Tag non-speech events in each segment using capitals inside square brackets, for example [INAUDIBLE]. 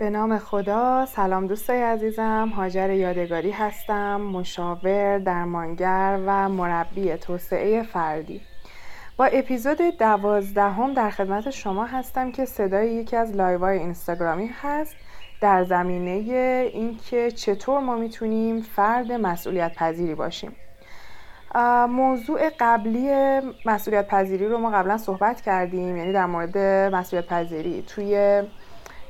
به نام خدا. سلام دوستای عزیزم. هاجر یادگاری هستم. مشاور درمانگر و مربی توسعه فردی. با اپیزود دوازدهم در خدمت شما هستم که صدای یکی از لایوهای اینستاگرامی هست. در زمینه اینکه چطور ما می‌تونیم فرد مسئولیت پذیری باشیم موضوع قبلی مسئولیت پذیری رو ما قبلا صحبت کردیم. یعنی در مورد مسئولیت پذیری توی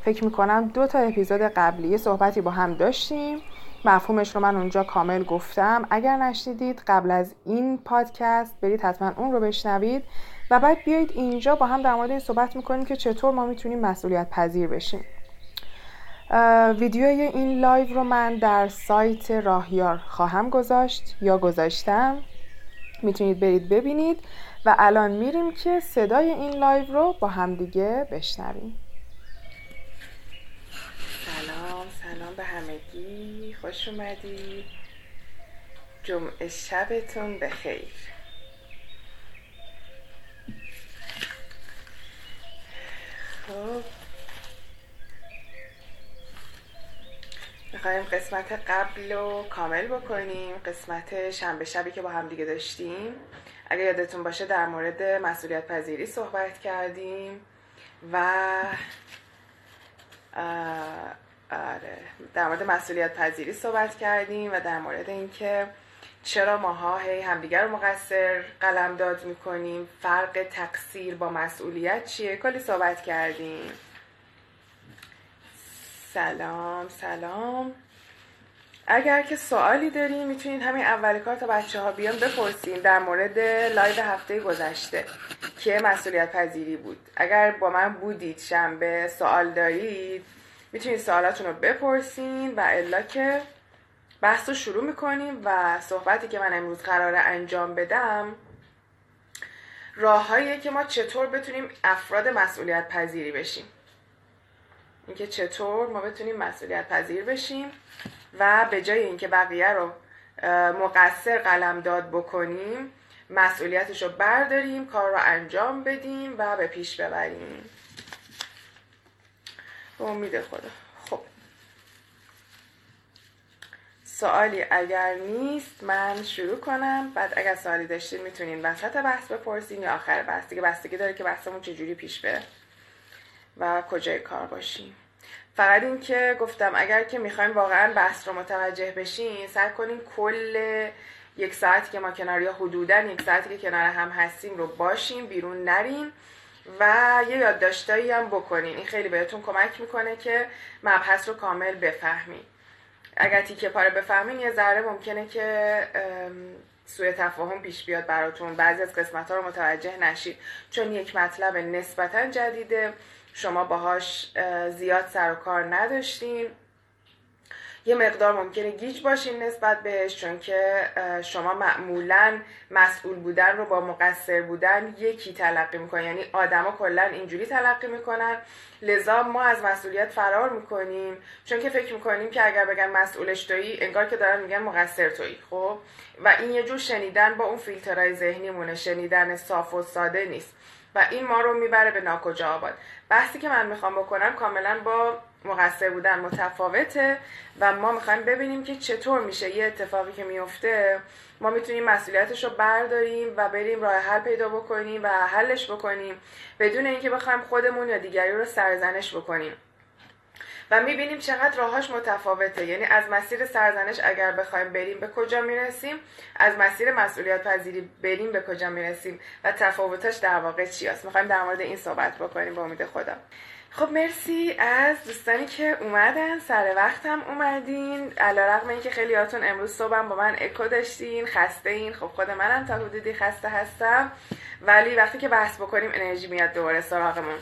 فکر می‌کنم دو تا اپیزود قبلی صحبتی با هم داشتیم. مفهومش رو من اونجا کامل گفتم. اگر نشنیدید قبل از این پادکست برید حتما اون رو بشنوید و بعد بیایید اینجا با هم در مورد این صحبت می‌کنیم که چطور ما می‌تونیم مسئولیت پذیر بشیم. ویدیوی این live رو من در سایت راهیار خواهم گذاشت یا گذاشتم. می‌تونید برید ببینید و الان میریم که صدای این لایو رو با همدیگه بشنویم. به همگی خوش اومدید جمعه شبتون بخیر. خب. می‌خوایم قسمت قبل رو کامل بکنیم. قسمت شنبه شبی که با هم دیگه داشتیم. اگر یادتون باشه در مورد مسئولیت پذیری صحبت کردیم و آره. در مورد مسئولیت پذیری صحبت کردیم و در مورد اینکه چرا ماها هی همدیگر رو مقصر قلمداد می‌کنیم فرق تقصیر با مسئولیت چیه؟ کلی صحبت کردیم. سلام سلام. اگر که سوالی داریم می‌تونید همین اول کار تا بچه ها بیان بپرسیم در مورد لایو هفته گذشته که مسئولیت پذیری بود. اگر با من بودید شنبه سوال دارید می‌تونید سوالاتون رو بپرسین و الا که بحث رو شروع می‌کنیم و صحبتی که من امروز قراره انجام بدم راههایی که ما چطور بتونیم افراد مسئولیت پذیری بشیم. اینکه چطور ما بتونیم مسئولیت پذیر بشیم و به جای اینکه بقیه رو مقصر قلم داد بکنیم مسئولیتش رو برداریم کار رو انجام بدیم و به پیش ببریم. به امید خدا. خب. سوالی اگر نیست من شروع کنم. بعد اگر سوالی داشتید می‌تونین وسط بحث بپرسین یا آخر بحث. دیگه بستگی داره که بحثمون چجوری پیش بره و کجای کار باشیم. فقط این که گفتم اگر که می‌خوایم واقعا بحث رو متوجه بشین سعی کنین کل یک ساعتی که ما کنار یا حدودا یک ساعتی که کنار هم هستیم رو باشیم بیرون نریم و یه یادداشتایی هم بکنین. این خیلی بهتون کمک می‌کنه که مبحث رو کامل بفهمین. اگر تیکه پاره بفهمین یه ذره ممکنه که سوء تفاهم پیش بیاد براتون. بعضی از قسمت ها رو متوجه نشید. چون یک مطلب نسبتا جدیده. شما باهاش زیاد سر و کار نداشتین. یه مقدار ممکنه گیج باشین نسبت بهش چون که شما معمولا مسئول بودن رو با مقصر بودن یکی تلقی می‌کنن یعنی آدما کلا اینجوری تلقی می‌کنن. لذا ما از مسئولیت فرار می‌کنیم. چون که فکر می‌کنیم که اگر بگن مسئولش تویی انگار که دارن میگن مقصر تویی خب؟ و این یه جور شنیدن با اون فیلترهای ذهنیمونه. شنیدن صاف و ساده نیست. و این ما رو می‌بره به ناکجا آباد. بحثی که من می‌خوام بکنم کاملا با مقصر بودن متفاوته و ما می‌خوایم ببینیم که چطور میشه. یه اتفاقی که میفته ما می‌تونیم مسئولیتش رو برداریم و بریم راه حل پیدا بکنیم و حلش بکنیم. بدون اینکه بخوایم خودمون یا دیگری رو سرزنش بکنیم. و می‌بینیم چقدر راهاش متفاوته. یعنی از مسیر سرزنش اگر بخوایم بریم به کجا می‌رسیم؟ از مسیر مسئولیت پذیری بریم به کجا می‌رسیم؟ و تفاوتش در واقع چی هست می‌خوایم در مورد این صحبت بکنیم. با امید خدا. خب مرسی از دوستانی که اومدن. سر وقتم اومدین. علا رقم این که خیلی هاتون امروز صبحم با من اکو داشتین. خسته این. خب خود منم تا حدودی خسته هستم. ولی وقتی که بحث بکنیم انرژی میاد دوباره سراغمون.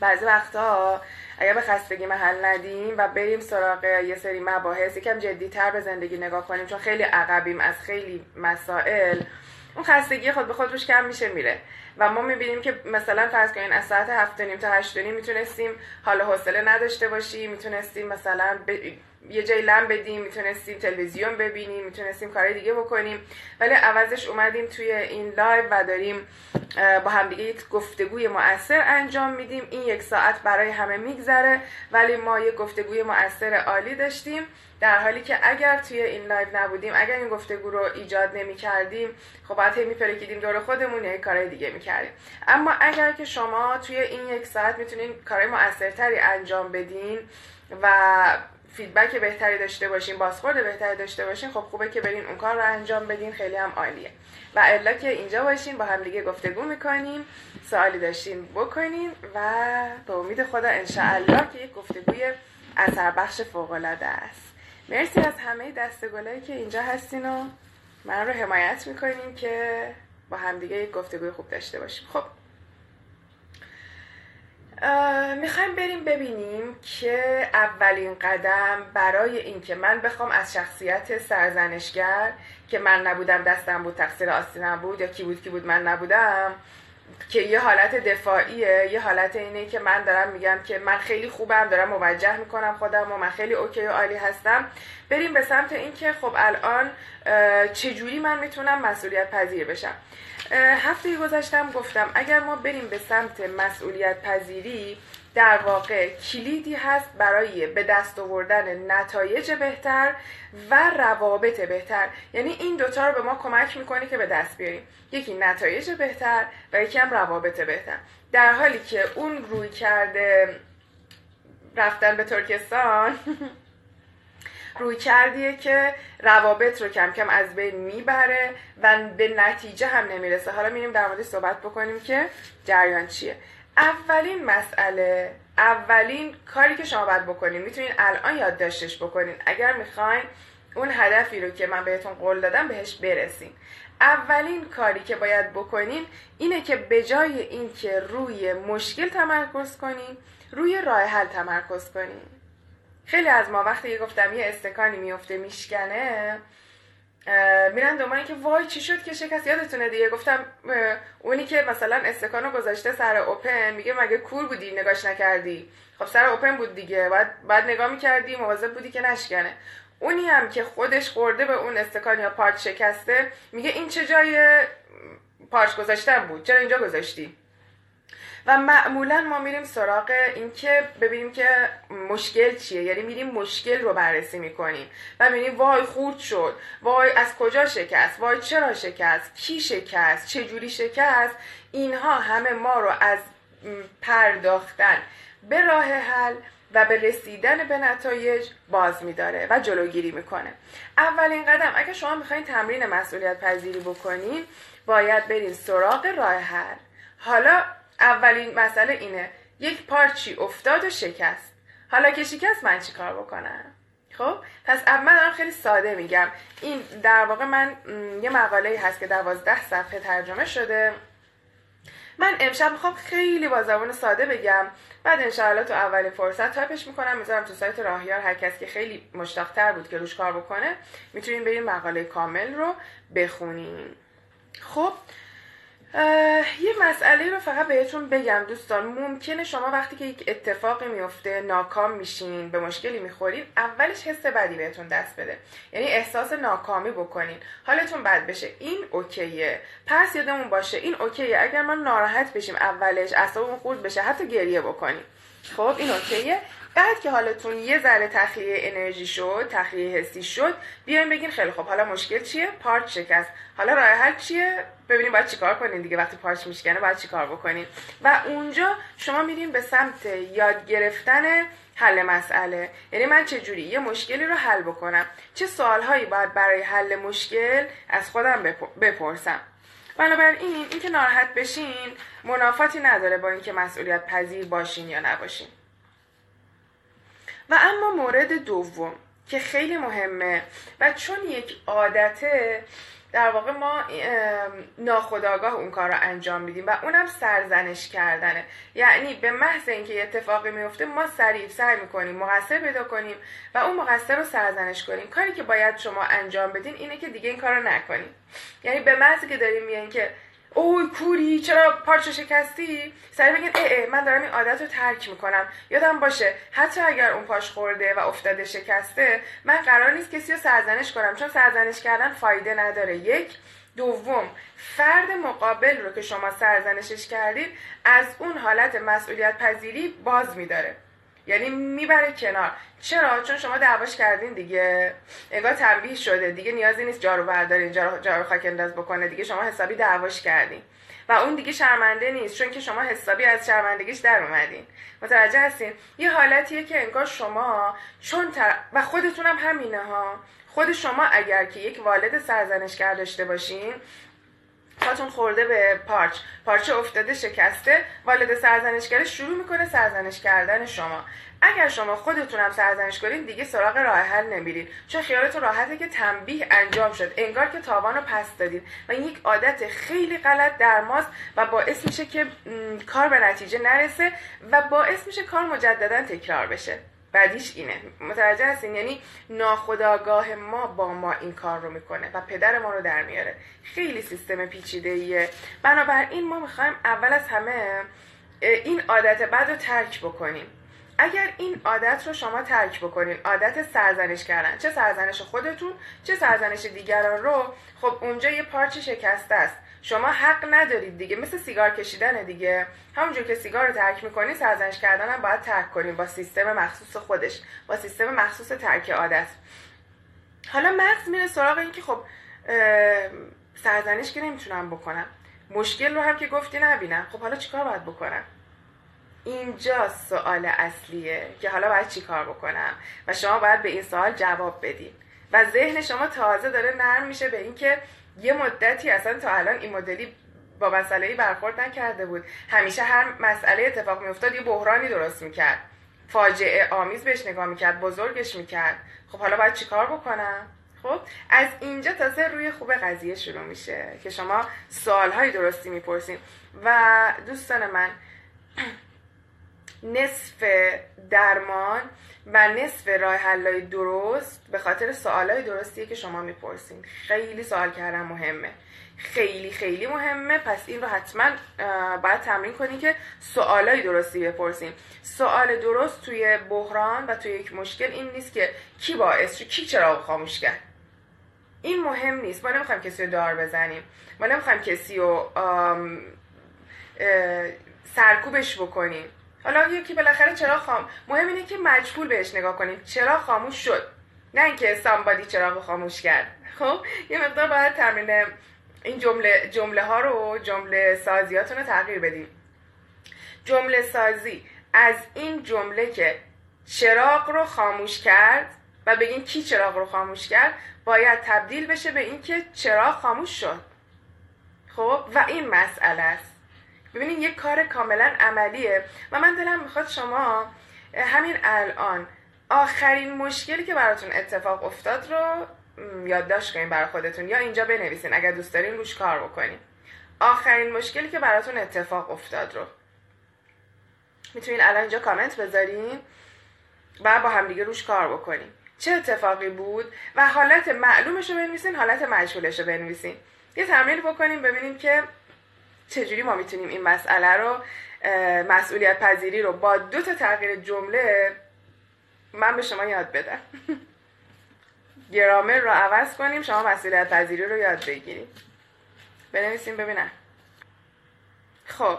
بعضی وقتا اگر به خستگی محل ندیم و بریم سراغ یه سری مباحث یکم جدیتر به زندگی نگاه کنیم چون خیلی عقبیم از خیلی مسائل. اون خستگی خود به خود روش کم میشه میره. و ما می‌بینیم که مثلا فرض کنین از ساعت هفت نیم تا هشت نیم می‌تونستیم حال حوصله نداشته باشیم می‌تونستیم مثلا یه جای لم بدیم می‌تونستیم تلویزیون ببینیم می‌تونستیم کارهای دیگه بکنیم. ولی عوضش اومدیم توی این live و داریم با همدیگه یک گفتگوی مؤثر انجام میدیم. این یک ساعت برای همه میگذره. ولی ما یک گفتگوی مؤثر عالی داشتیم. در حالی که اگر توی این live نبودیم اگر این گفتگو رو ایجاد نمی کردیم خب باید هی می‌چرخیدیم دور خودمون یا کارهای دیگه می‌کردیم. اما اگر که شما توی این یک ساعت می‌تونین کارهای مؤثرتری انجام بدین و feedback بهتری داشته باشین بازخورد بهتری داشته باشین خب خوبه که برین اون کار رو انجام بدین خیلی هم عالیه. و الا که اینجا باشین با هم دیگه گفتگو می‌کنیم سوالی داشتین بکنین و به امید خدا انشاءالله که یک گفتگوی اثر بخش فوق است. مرسی از همه دستگلایی که اینجا هستین و من رو حمایت می‌کنیم که با همدیگه یک گفتگوی خوب داشته باشیم. خب. می‌خوایم بریم ببینیم که اولین قدم برای اینکه من بخوام از شخصیت سرزنشگر که من نبودم دستم بود تقصیر آستینم بود یا کی بود کی بود من نبودم که یه حالت دفاعیه یه حالت اینه که من دارم میگم که من خیلی خوبم دارم موجه می‌کنم خودم و من خیلی اوکی و عالی هستم. بریم به سمت اینکه خب الان چجوری من می‌تونم مسئولیت پذیر بشم هفته گذاشتم گفتم اگر ما بریم به سمت مسئولیت پذیری در واقع کلیدی هست برای به دست آوردن نتایج بهتر و روابط بهتر. یعنی این دوتا رو به ما کمک می‌کنه که به دست بیاریم. یکی نتایج بهتر و یکی هم روابط بهتر. در حالی که اون روی کرده رفتن به ترکستان [LAUGHS] روی کردیه که روابط رو کم کم از بین می‌بره و به نتیجه هم نمی‌رسه. حالا میریم در مورد صحبت بکنیم که جریان چیه. اولین مسئله اولین کاری که شما باید بکنین می‌تونین الان یادداشتش بکنین. اگر می‌خواین اون هدفی رو که من بهتون قول دادم بهش برسین. اولین کاری که باید بکنین اینه که به جای اینکه روی مشکل تمرکز کنین روی راه حل تمرکز کنین. خیلی از ما وقتی گفتم یه استکانی میفته میشکنه میرن دنبال اینکه وای چی شد که شکست؟ یادتونه دیگه؟ گفتم اونی که مثلا استکانو گذاشته سر اوپن میگه مگه کور بودی؟ نگاش نکردی. خب سر اوپن بود دیگه. بعد بعد نگاه می‌کردی مواظب بودی که نشکنه. اونی هم که خودش خورده به اون استکان یا پارچ شکسته میگه این چه جای پارچ گذاشتن بود؟ چرا اینجا گذاشتی؟ و معمولا ما میریم سراغ اینکه ببینیم که مشکل چیه. یعنی میریم مشکل رو بررسی می‌کنیم و می‌بینیم وای خورد شد. وای از کجا شکست؟ وای چرا شکست؟ کی شکست؟ چه جوری شکست؟ اینها همه ما رو از پرداختن. به راه حل و به رسیدن به نتایج باز میداره و جلوگیری می‌کنه. اولین قدم اگه شما می‌خواین تمرین مسئولیت پذیری بکنین باید برین سراغ راه حل. حالا اولین مسئله اینه. یک پارچی افتاد و شکست. حالا که شکست من چی کار بکنم؟ خب؟ پس اول دارم خیلی ساده میگم. این در واقع من یه مقاله هست که دوازده صفحه ترجمه شده. من امشب می‌خوام خیلی با زبان ساده بگم. بعد انشاءالله تو اولین فرصت تایپش می‌کنم. می‌ذارم تو سایت راهیار. هر کسی که خیلی مشتاقتر بود که روش کار بکنه می‌تونین برین مقاله کامل رو بخونین. خب؟ یه مسئله رو فقط بهتون بگم دوستان. ممکنه شما وقتی که یک اتفاقی میفته ناکام میشین به مشکلی می‌خورین اولش حس بدی بهتون دست بده. یعنی احساس ناکامی بکنین. حالتون بد بشه. این اوکیه. پس یادمون باشه این اوکیه. اگر ما ناراحت بشیم اولش اعصابمون خورد بشه حتی گریه بکنیم. خب این اوکیه. بعد که حالتون یه ذره تخلیه انرژی شد تخلیه حسی شد بیاین بگین خیلی خب حالا مشکل چیه؟ پارت شکست. حالا راه حل چیه؟ ببینیم باید چیکار کنین دیگه وقتی پارچ میشکنه باید چیکار بکنین و اونجا شما میرین به سمت یاد گرفتن حل مسئله. یعنی من چه جوری یه مشکلی رو حل بکنم؟ چه سوالهایی باید برای حل مشکل از خودم بپرسم؟ بنابراین اینکه ناراحت بشین منافاتی نداره با اینکه مسئولیت پذیر باشین یا نباشین. و اما مورد دوم که خیلی مهمه و چون یک عادته در واقع ما ناخداگاه اون کار رو انجام میدیم و اونم سرزنش کردنه. یعنی به محض اینکه یه اتفاقی میفته ما سریع سعی می‌کنیم مقصر پیدا کنیم و اون مقصر رو سرزنش کنیم. کاری که باید شما انجام بدین اینه که دیگه این کار رو نکنیم یعنی به محض که داریم میگن که اوی کوری چرا پارچه شکستی؟ سری بگین اه, اه من دارم این عادت رو ترک می‌کنم. یادم باشه حتی اگر اون پاش خورده و افتاده شکسته من قرار نیست کسی رو سرزنش کنم چون سرزنش کردن فایده نداره. یک. دوم فرد مقابل رو که شما سرزنشش کردید از اون حالت مسئولیت پذیری باز میداره. یعنی می‌بره کنار. چرا؟ چون شما دعواش کردین دیگه. انگار تنبیه شده. دیگه نیازی نیست جارو بردارین جارو, خاک انداز بکنه. دیگه شما حسابی دعواش کردین. و اون دیگه شرمنده نیست چون که شما حسابی از شرمندگیش در اومدین. متوجه هستین؟ یه حالتیه که انگار شما چون تر... و خودتونم همینه ها. خود شما اگر که یک والد سرزنشگر داشته باشین پاتون خورده به پارچ. پارچه افتاده شکسته. والد سرزنشگر شروع می‌کنه سرزنش کردن شما. اگر شما خودتونم سرزنش کنید دیگه سراغ راه حل نمیرید. چون خیالتون راحته که تنبیه انجام شد. انگار که تاوان رو پس دادید. و این یک عادت خیلی غلط در ماست و باعث میشه که کار به نتیجه نرسه و باعث میشه کار مجددا تکرار بشه. بعدیش اینه. متوجه هستین؟ یعنی ناخداگاه ما با ما این کار رو می‌کنه و پدر ما رو در میاره. خیلی سیستم پیچیده ایه بنابراین ما می‌خوایم اول از همه این عادت بعد رو ترک بکنیم. اگر این عادت رو شما ترک بکنین عادت سرزنش کردن چه سرزنش خودتون چه سرزنش دیگران رو خب اونجا یه پارچ شکسته است. شما حق ندارید دیگه. مثل سیگار کشیدن دیگه. همونجور که سیگار رو ترک می‌کنی سرزنش کردن هم باید ترک کنیم با سیستم مخصوص خودش. با سیستم مخصوص ترک عادت. حالا مغز میره سراغ این که خب سرزنش که نمی‌تونم بکنم. مشکل رو هم که گفتی نبینم. خب حالا چیکار باید بکنم؟ اینجا سوال اصلیه که حالا باید چیکار بکنم؟ و شما باید به این سوال جواب بدین. و ذهن شما تازه داره نرم میشه به اینکه یه مدتی اصلا تا الان این مدلی با مسئله برخورد نکرده بود. همیشه هر مسئله اتفاق میافتاد یه بحرانی درست می‌کرد. فاجعه آمیز بهش نگاه می‌کرد بزرگش می‌کرد. خب حالا باید چیکار بکنم؟ خب از اینجا تازه روی خوب قضیه شروع میشه که شما سوالهای درستی می‌پرسین. و دوستان من [CLEARS THROAT] نصف درمان و نصف راه حلای درست به خاطر سوالای درستیه که شما می‌پرسین. خیلی سوال کردن مهمه. خیلی خیلی مهمه. پس این رو حتما باید تمرین کنی که سوالای درستی بپرسین. سوال درست توی بحران و توی یک مشکل این نیست که کی باعث شد کی چرا خاموش کرد. این مهم نیست. ما نمی‌خوایم کسی رو دار بزنیم. ما نمی‌خوایم کسی رو سرکوبش بکنیم. حالا یکی بالاخره چرا خام مهم اینه که مجبور بهش نگاه کنیم. چرا خاموش شد. نه اینکه سامبادی چرا خاموش کرد. خب یه مقدار باید تمرین این جمله جمله ها رو جمله سازیاتون رو تغییر بدیم. جمله سازی. از این جمله که چراغ رو خاموش کرد و بگین کی چراغ رو خاموش کرد باید تبدیل بشه به اینکه چراغ خاموش شد. خب و این مسئله است. ببینید یک کار کاملا عملیه و من دلم می‌خواد شما همین الان آخرین مشکلی که براتون اتفاق افتاد رو یادداشت کنین برای خودتون یا اینجا بنویسین اگر دوست دارین روش کار بکنین. آخرین مشکلی که براتون اتفاق افتاد رو. می‌تونین الان اینجا کامنت بذارین و با همدیگه روش کار بکنین. چه اتفاقی بود و حالت معلومش رو بنویسین حالت مجهولش رو بنویسین. یه تمرین بکنیم ببینیم که چجوری ما می‌تونیم این مسئله رو مسئولیت پذیری رو با دو تا تغییر جمله من به شما یاد بدم. [LAUGHS] گرامر رو عوض کنیم شما مسئولیت پذیری رو یاد بگیریم بنویسیم ببینم. خب.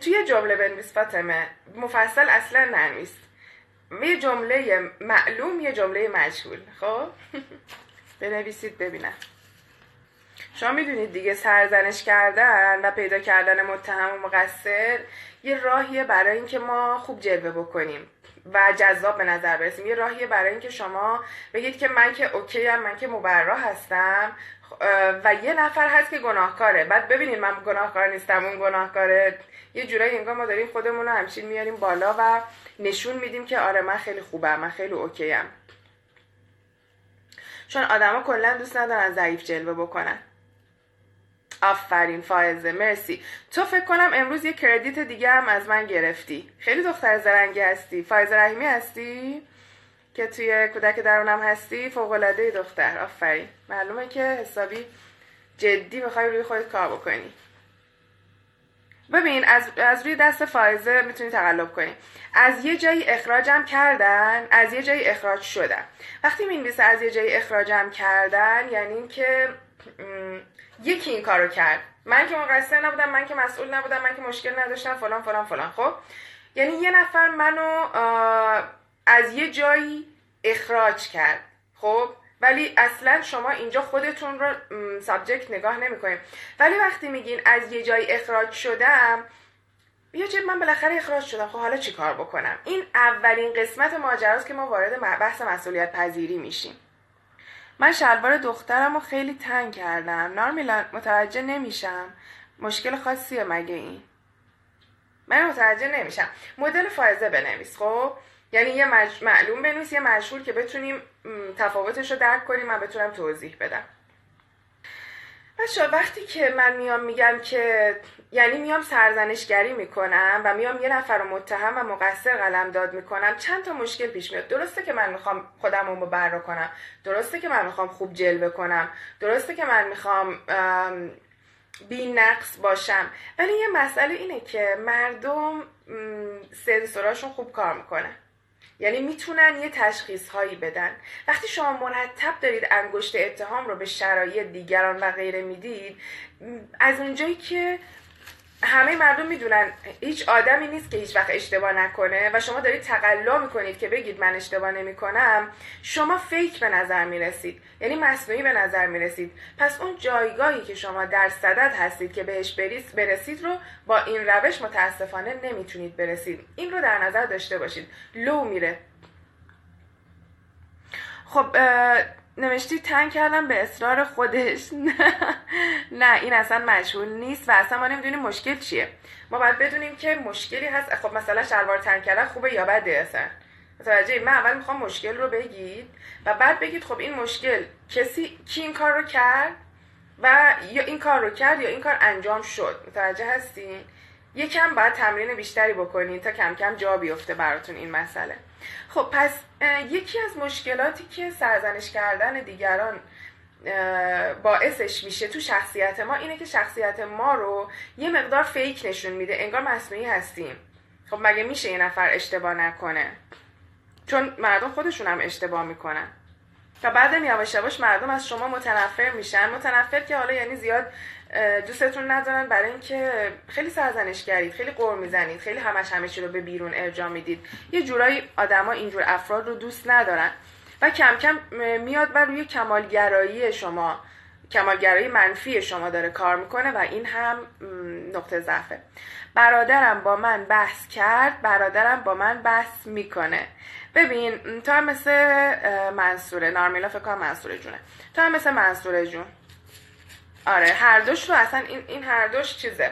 توی جمله بنویس فاطمه. مفصل اصلا ننویس. یه جمله معلوم یه جمله مجهول. خب؟ [LAUGHS] بنویسید ببینم. شما می‌دونید دیگه سرزنش کردن و پیدا کردن متهم و مقصر یه راهیه برای اینکه ما خوب جلوه بکنیم و جذاب به نظر برسیم. یه راهیه برای اینکه شما بگید که من که اوکی هم من که مبرا هستم و یه نفر هست که گناهکاره. بعد ببینید من گناهکار نیستم اون گناهکاره. یه جورایی انگار ما داریم خودمون رو همچین میاریم بالا و نشون میدیم که آره من خیلی خوبم من خیلی اوکی هم. چون آدما کلا دوست ندارن ضعیف جلوه بکنن. آفرین فائزه مرسی. تو فکر کنم امروز یه کردیت دیگه هم از من گرفتی. خیلی دختر زرنگی هستی. فائزه رحیمی هستی؟ که توی کودک درونم هستی؟ فوق العاده دختر. آفرین. معلومه که حسابی جدی می‌خوای روی خودت کار بکنی. ببین از, از روی دست فائزه می‌تونی تقلب کنی. از یه جایی اخراجم کردن از یه جایی اخراج شدن وقتی می‌نویسه از یه جایی اخراجم کردن یعنی اینکه یکی این کارو کرد. من که مقصر نبودم من که مسئول نبودم من که مشکل نداشتم فلان فلان فلان. خب؟ یعنی یه نفر منو از یه جایی اخراج کرد. خب؟ ولی اصلا شما اینجا خودتون رو سابجکت نگاه نمی‌کنید. ولی وقتی میگین از یه جایی اخراج شدم بیا چه من بالاخره اخراج شدم. خب حالا چی کار بکنم؟ این اولین قسمت ماجراست که ما وارد بحث مسئولیت پذیری میشیم. من شلوار دخترم رو خیلی تنگ کردم. نارمیلان متوجه نمیشم. مشکل خاصیه مگه این؟ من متوجه نمیشم. مدل فائزه بنویس خب؟ یعنی یه. معلوم بنویس یه مشهور که بتونیم تفاوتش رو درک کنیم. من بتونم توضیح بدم. بچه وقتی که من میام میگم که یعنی میام سرزنشگری می‌کنم و میام یه نفر رو متهم و مقصر قلم داد می‌کنم چند تا مشکل پیش میاد. درسته که من می‌خوام خودم رو بر کنم. درسته که من می‌خوام خوب جلوه کنم. درسته که من می‌خوام بی نقص باشم. ولی یه مسئله اینه که مردم سنسوراشون خوب کار می‌کنه. یعنی می‌تونن یه تشخیص هایی بدن. وقتی شما مرتب دارید انگشت اتهام رو به شرایط دیگران و غیره می‌دید از اونجایی که همه مردم می‌دونن هیچ آدمی نیست که هیچ وقت اشتباه نکنه و شما دارید تقلا می‌کنید که بگید من اشتباه نمی‌کنم. شما فیک به نظر می‌رسید. یعنی مصنوعی به نظر می‌رسید. پس اون جایگاهی که شما در صدد هستید که بهش برسید رو با این روش متاسفانه نمی‌تونید برسید. این رو در نظر داشته باشید. لو میره. خب نوشتی تنگ کردم به اصرار خودش. [LAUGHS] نه این اصلا مشهور نیست و اصلا ما نمی‌دونیم مشکل چیه. ما باید بدونیم که مشکلی هست. خب مثلا شلوار تنگ کردن خوبه یا بده اصلا؟ متوجه من اول می‌خوام مشکل رو بگید و بعد بگید خب این مشکل کسی کی این کار رو کرد و یا این کار رو کرد یا این کار انجام شد. متوجه هستین؟ یکم باید تمرین بیشتری بکنید تا کم کم جا بیفته براتون این مسئله. خب پس یکی از مشکلاتی که سرزنش کردن دیگران باعثش میشه تو شخصیت ما اینه که شخصیت ما رو یه مقدار فیک نشون میده انگار مصنوعی هستیم. خب مگه میشه یه نفر اشتباه نکنه؟ چون مردم خودشون هم اشتباه می‌کنن. و بعد یواش یواش مردم از شما متنفر میشن. متنفر که حالا یعنی زیاد دوستتون ندارن برای اینکه خیلی سرزنش کردید خیلی قور می‌زنید خیلی همش همه رو به بیرون ارجاع می‌دید. یه جورایی آدما اینجور افراد رو دوست ندارن و کم کم میاد و روی کمالگرایی شما کمالگرایی منفی شما داره کار می‌کنه و این هم نقطه ضعفه. برادرم با من بحث کرد برادرم با من بحث می‌کنه. ببین تو هم مثل منصوره نارمیلا فکر کنم منصوره جونه. تو هم مثل منصوره جون. آره هر دوش رو اصلا این, این هر دوش چیزه.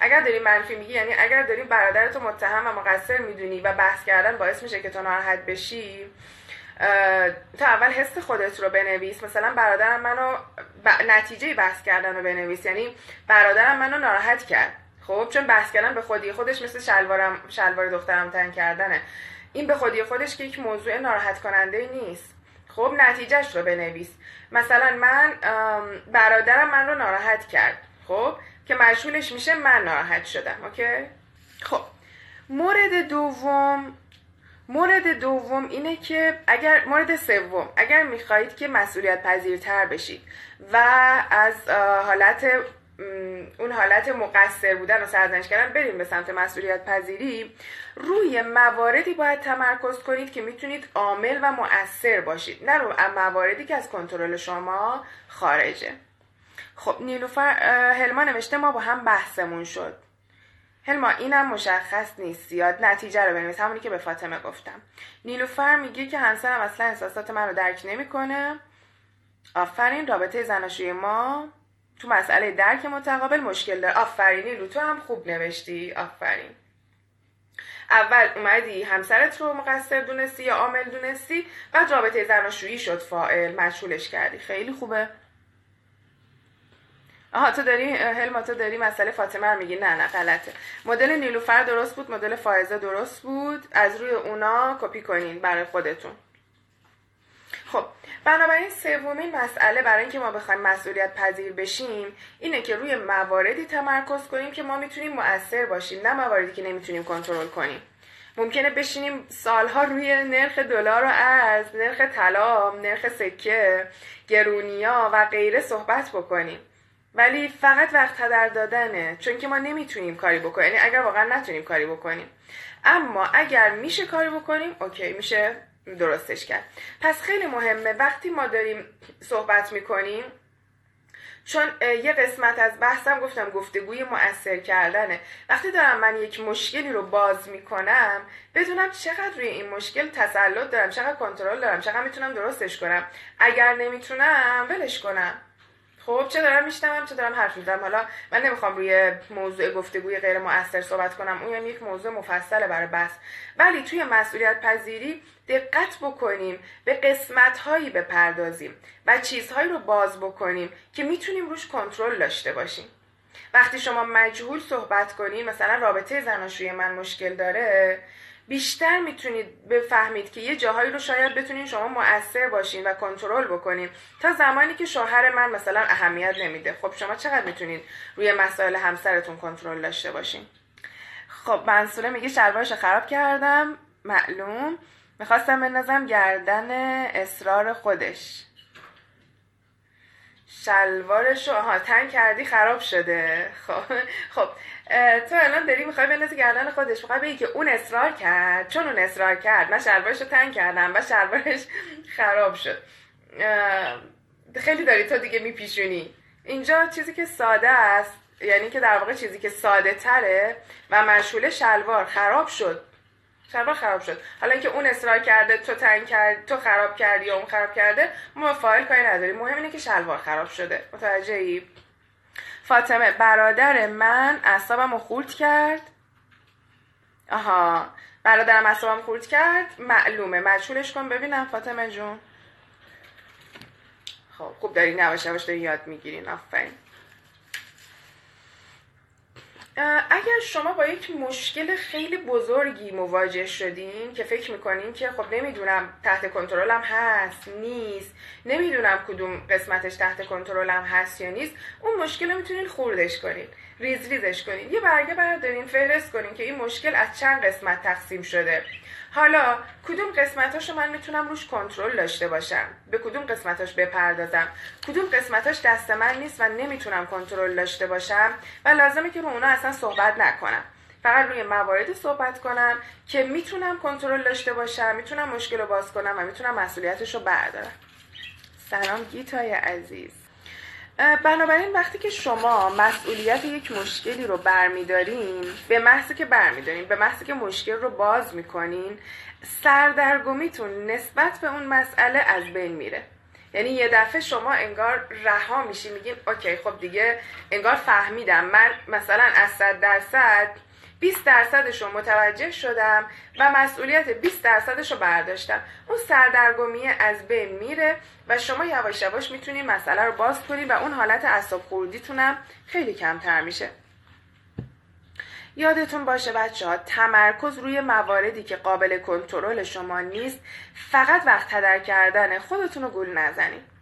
اگر داری منفی میگی یعنی اگر داری برادرتو متهم و مقصر می‌دونی و بحث کردن باعث میشه که تو ناراحت بشی تا اول حس خودت رو بنویس. مثلا برادرم منو ب... نتیجه بحث کردن رو بنویس. یعنی برادرم منو ناراحت کرد. خب چون بحث کردن به خودی خودش مثل شلوارم شلوار دخترم تن کردنه. این به خودی خودش که یک موضوع ناراحت کننده نیست. خب نتیجهش رو بنویس. مثلا من برادرم من رو ناراحت کرد خب؟ که مشهولش میشه من ناراحت شدم اوکی؟ خب مورد دوم مورد دوم اینه که اگر مورد سوم اگر می‌خواهید که مسئولیت پذیرتر بشید و از حالت اون حالت مقصر بودن و سرزنش کردن بریم به سمت مسئولیت پذیری. روی مواردی باید تمرکز کنید که می‌تونید عامل و مؤثر باشید نه رو مواردی که از کنترل شما خارجه. خب نیلوفر هلما نوشته ما با هم بحثمون شد. هلما اینم مشخص نیست زیاد نتیجه رو بنویس همونی که به فاطمه گفتم. نیلوفر میگه که همسرم اصلا احساسات من رو درک نمی‌کنه. آفرین رابطه زناشوی ما تو مسئله درک متقابل مشکل داره. آفرینی رو تو هم خوب نوشتی. آفرین. اول اومدی همسرت رو مقصر دونستی یا عامل دونستی؟ بعد رابطه زناشویی شد فائل مشغولش کردی. خیلی خوبه. آها تو داری هلما تو داری مسئله فاطمه رو میگی؟ نه نه غلطه. مدل نیلوفر درست بود مدل فائزه درست بود. از روی اونا کپی کنین برای خودتون. خب بنابراین سومین مسئله برای اینکه ما بخوایم مسئولیت پذیر بشیم اینه که روی مواردی تمرکز کنیم که ما می‌تونیم مؤثر باشیم نه مواردی که نمی‌تونیم کنترل کنیم. ممکنه بشینیم سالها روی نرخ دلار و ارز نرخ طلا نرخ سکه گرونیا و غیره صحبت بکنیم. ولی فقط وقت هدر دادنه چون که ما نمی‌تونیم کاری بکنیم. یعنی اگر واقعا نتونیم کاری بکنیم. اما اگر میشه کاری بکنیم اوکی میشه. درستش کرد. پس خیلی مهمه. وقتی ما داریم صحبت می‌کنیم چون یه قسمت از بحثم گفتم گفتگوی مؤثر کردنه. وقتی دارم من یک مشکلی رو باز می‌کنم بدونم چقدر روی این مشکل تسلط دارم چقدر کنترل دارم چقدر می‌تونم درستش کنم. اگر نمی‌تونم ولش کنم. خب چه دارم میشنوم چه دارم حرف می‌زنم. حالا من نمی‌خوام روی موضوع گفتگوی غیر مؤثر صحبت کنم. اون هم یک موضوع مفصله برای بحث. ولی توی مسئولیت پذیری دقت بکنیم به قسمت هایی بپردازیم و چیزهایی رو باز بکنیم که می‌تونیم روش کنترل داشته باشیم. وقتی شما مجهول صحبت کنیم مثلا رابطه زناشویی من مشکل داره بیشتر می‌تونید بفهمید که یه جاهایی رو شاید بتونین شما مؤثر باشین و کنترل بکنین تا زمانی که شوهر من مثلا اهمیت نمیده. خب شما چقدر می‌تونید روی مسائل همسرتون کنترل داشته باشین؟ خب منصوره میگه شلوارش خراب کردم. معلوم. می‌خواستم بندازم گردن اصرار خودش. شلوارش رو آها تنگ کردی خراب شده. خب خب تو الان داری می‌خوای بندازی گردن خودش. می‌خوای بگی که اون اصرار کرد. چون اون اصرار کرد. من شلوارش رو تنگ کردم و شلوارش خراب شد. خیلی داری تو دیگه میپیشونی. اینجا چیزی که ساده است یعنی که در واقع چیزی که ساده تره و مشهول شلوار خراب شد. شلوار خراب شد. حالا اینکه اون اصرار کرده تو تنگ کرد تو خراب کردی یا اون خراب کرده ما فایل کاری نداریم. مهم اینه که شلوار خراب شده. متوجه ای فاطمه برادر من اعصابم خورد کرد. آها. برادرم اعصابم خورد کرد. معلومه. مجهولش کن ببینم فاطمه جون. خب خوب داری نواش نواش داری یاد می‌گیرین آفرین. اگر شما با یک مشکل خیلی بزرگی مواجه شدین که فکر می‌کنین که خب نمی‌دونم تحت کنترلم هست نیست نمی‌دونم کدوم قسمتش تحت کنترلم هست یا نیست اون مشکل رو می‌تونین خوردش کنین. ریز ریزش کنین یه برگه بردارین فهرست کنین که این مشکل از چند قسمت تقسیم شده. حالا کدوم قسمتاشو من می‌تونم روش کنترل داشته باشم؟ به کدوم قسمتاش بپردازم؟ کدوم قسمتاش دست من نیست و نمی‌تونم کنترل داشته باشم و لازمه که رو اونا اصلا صحبت نکنم. فقط روی مواردی صحبت کنم که می‌تونم کنترل داشته باشم می‌تونم مشکل رو باز کنم و می‌تونم مسئولیتش رو بردارم. سلام گیتای عزیز. بنابراین وقتی که شما مسئولیت یک مشکلی رو برمیدارین به محضی که برمیدارین به محضی که مشکل رو باز می‌کنین سردرگمیتون نسبت به اون مسئله از بین میره. یعنی یه دفعه شما انگار رها میشی میگین اوکی خب دیگه انگار فهمیدم. من مثلا از صد درصد 20 درصدش رو متوجه شدم و مسئولیت 20 درصدش رو برداشتم. اون سردرگمی از بین میره و شما یواش یواش می‌تونید مسئله رو باز کنید و اون حالت اعصاب خوردیتونم خیلی کمتر میشه. یادتون باشه بچه ها تمرکز روی مواردی که قابل کنترل شما نیست. فقط وقت هدر کردن خودتون رو گول نزنید.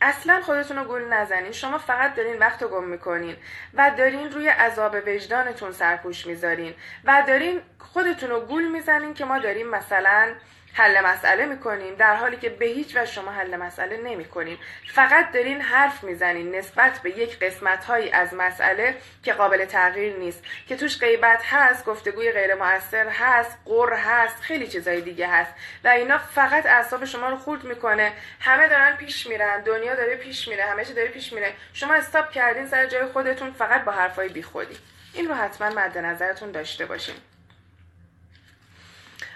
اصلا خودتون رو گول نزنین. شما فقط دارین وقت رو گم می‌کنین و دارین روی عذاب وجدانتون سرپوش می‌ذارین و دارین خودتون رو گول می‌زنین که ما داریم مثلا حل مسئله می‌کنیم در حالی که به هیچ و شما حل مسئله نمی‌کنیم. فقط دارین حرف می‌زنین نسبت به یک قسمت هایی از مسئله که قابل تغییر نیست. که توش غیبت هست گفتگوی غیر موثر هست قر هست خیلی چیزای دیگه هست. و اینا فقط اعصاب شما رو خورد می‌کنه. همه دارن پیش میرن دنیا داره پیش میره همه چی داره پیش میره. شما استاپ کردین سر جای خودتون فقط با حرفای بیخودی. این رو حتما مد نظرتون داشته باشین.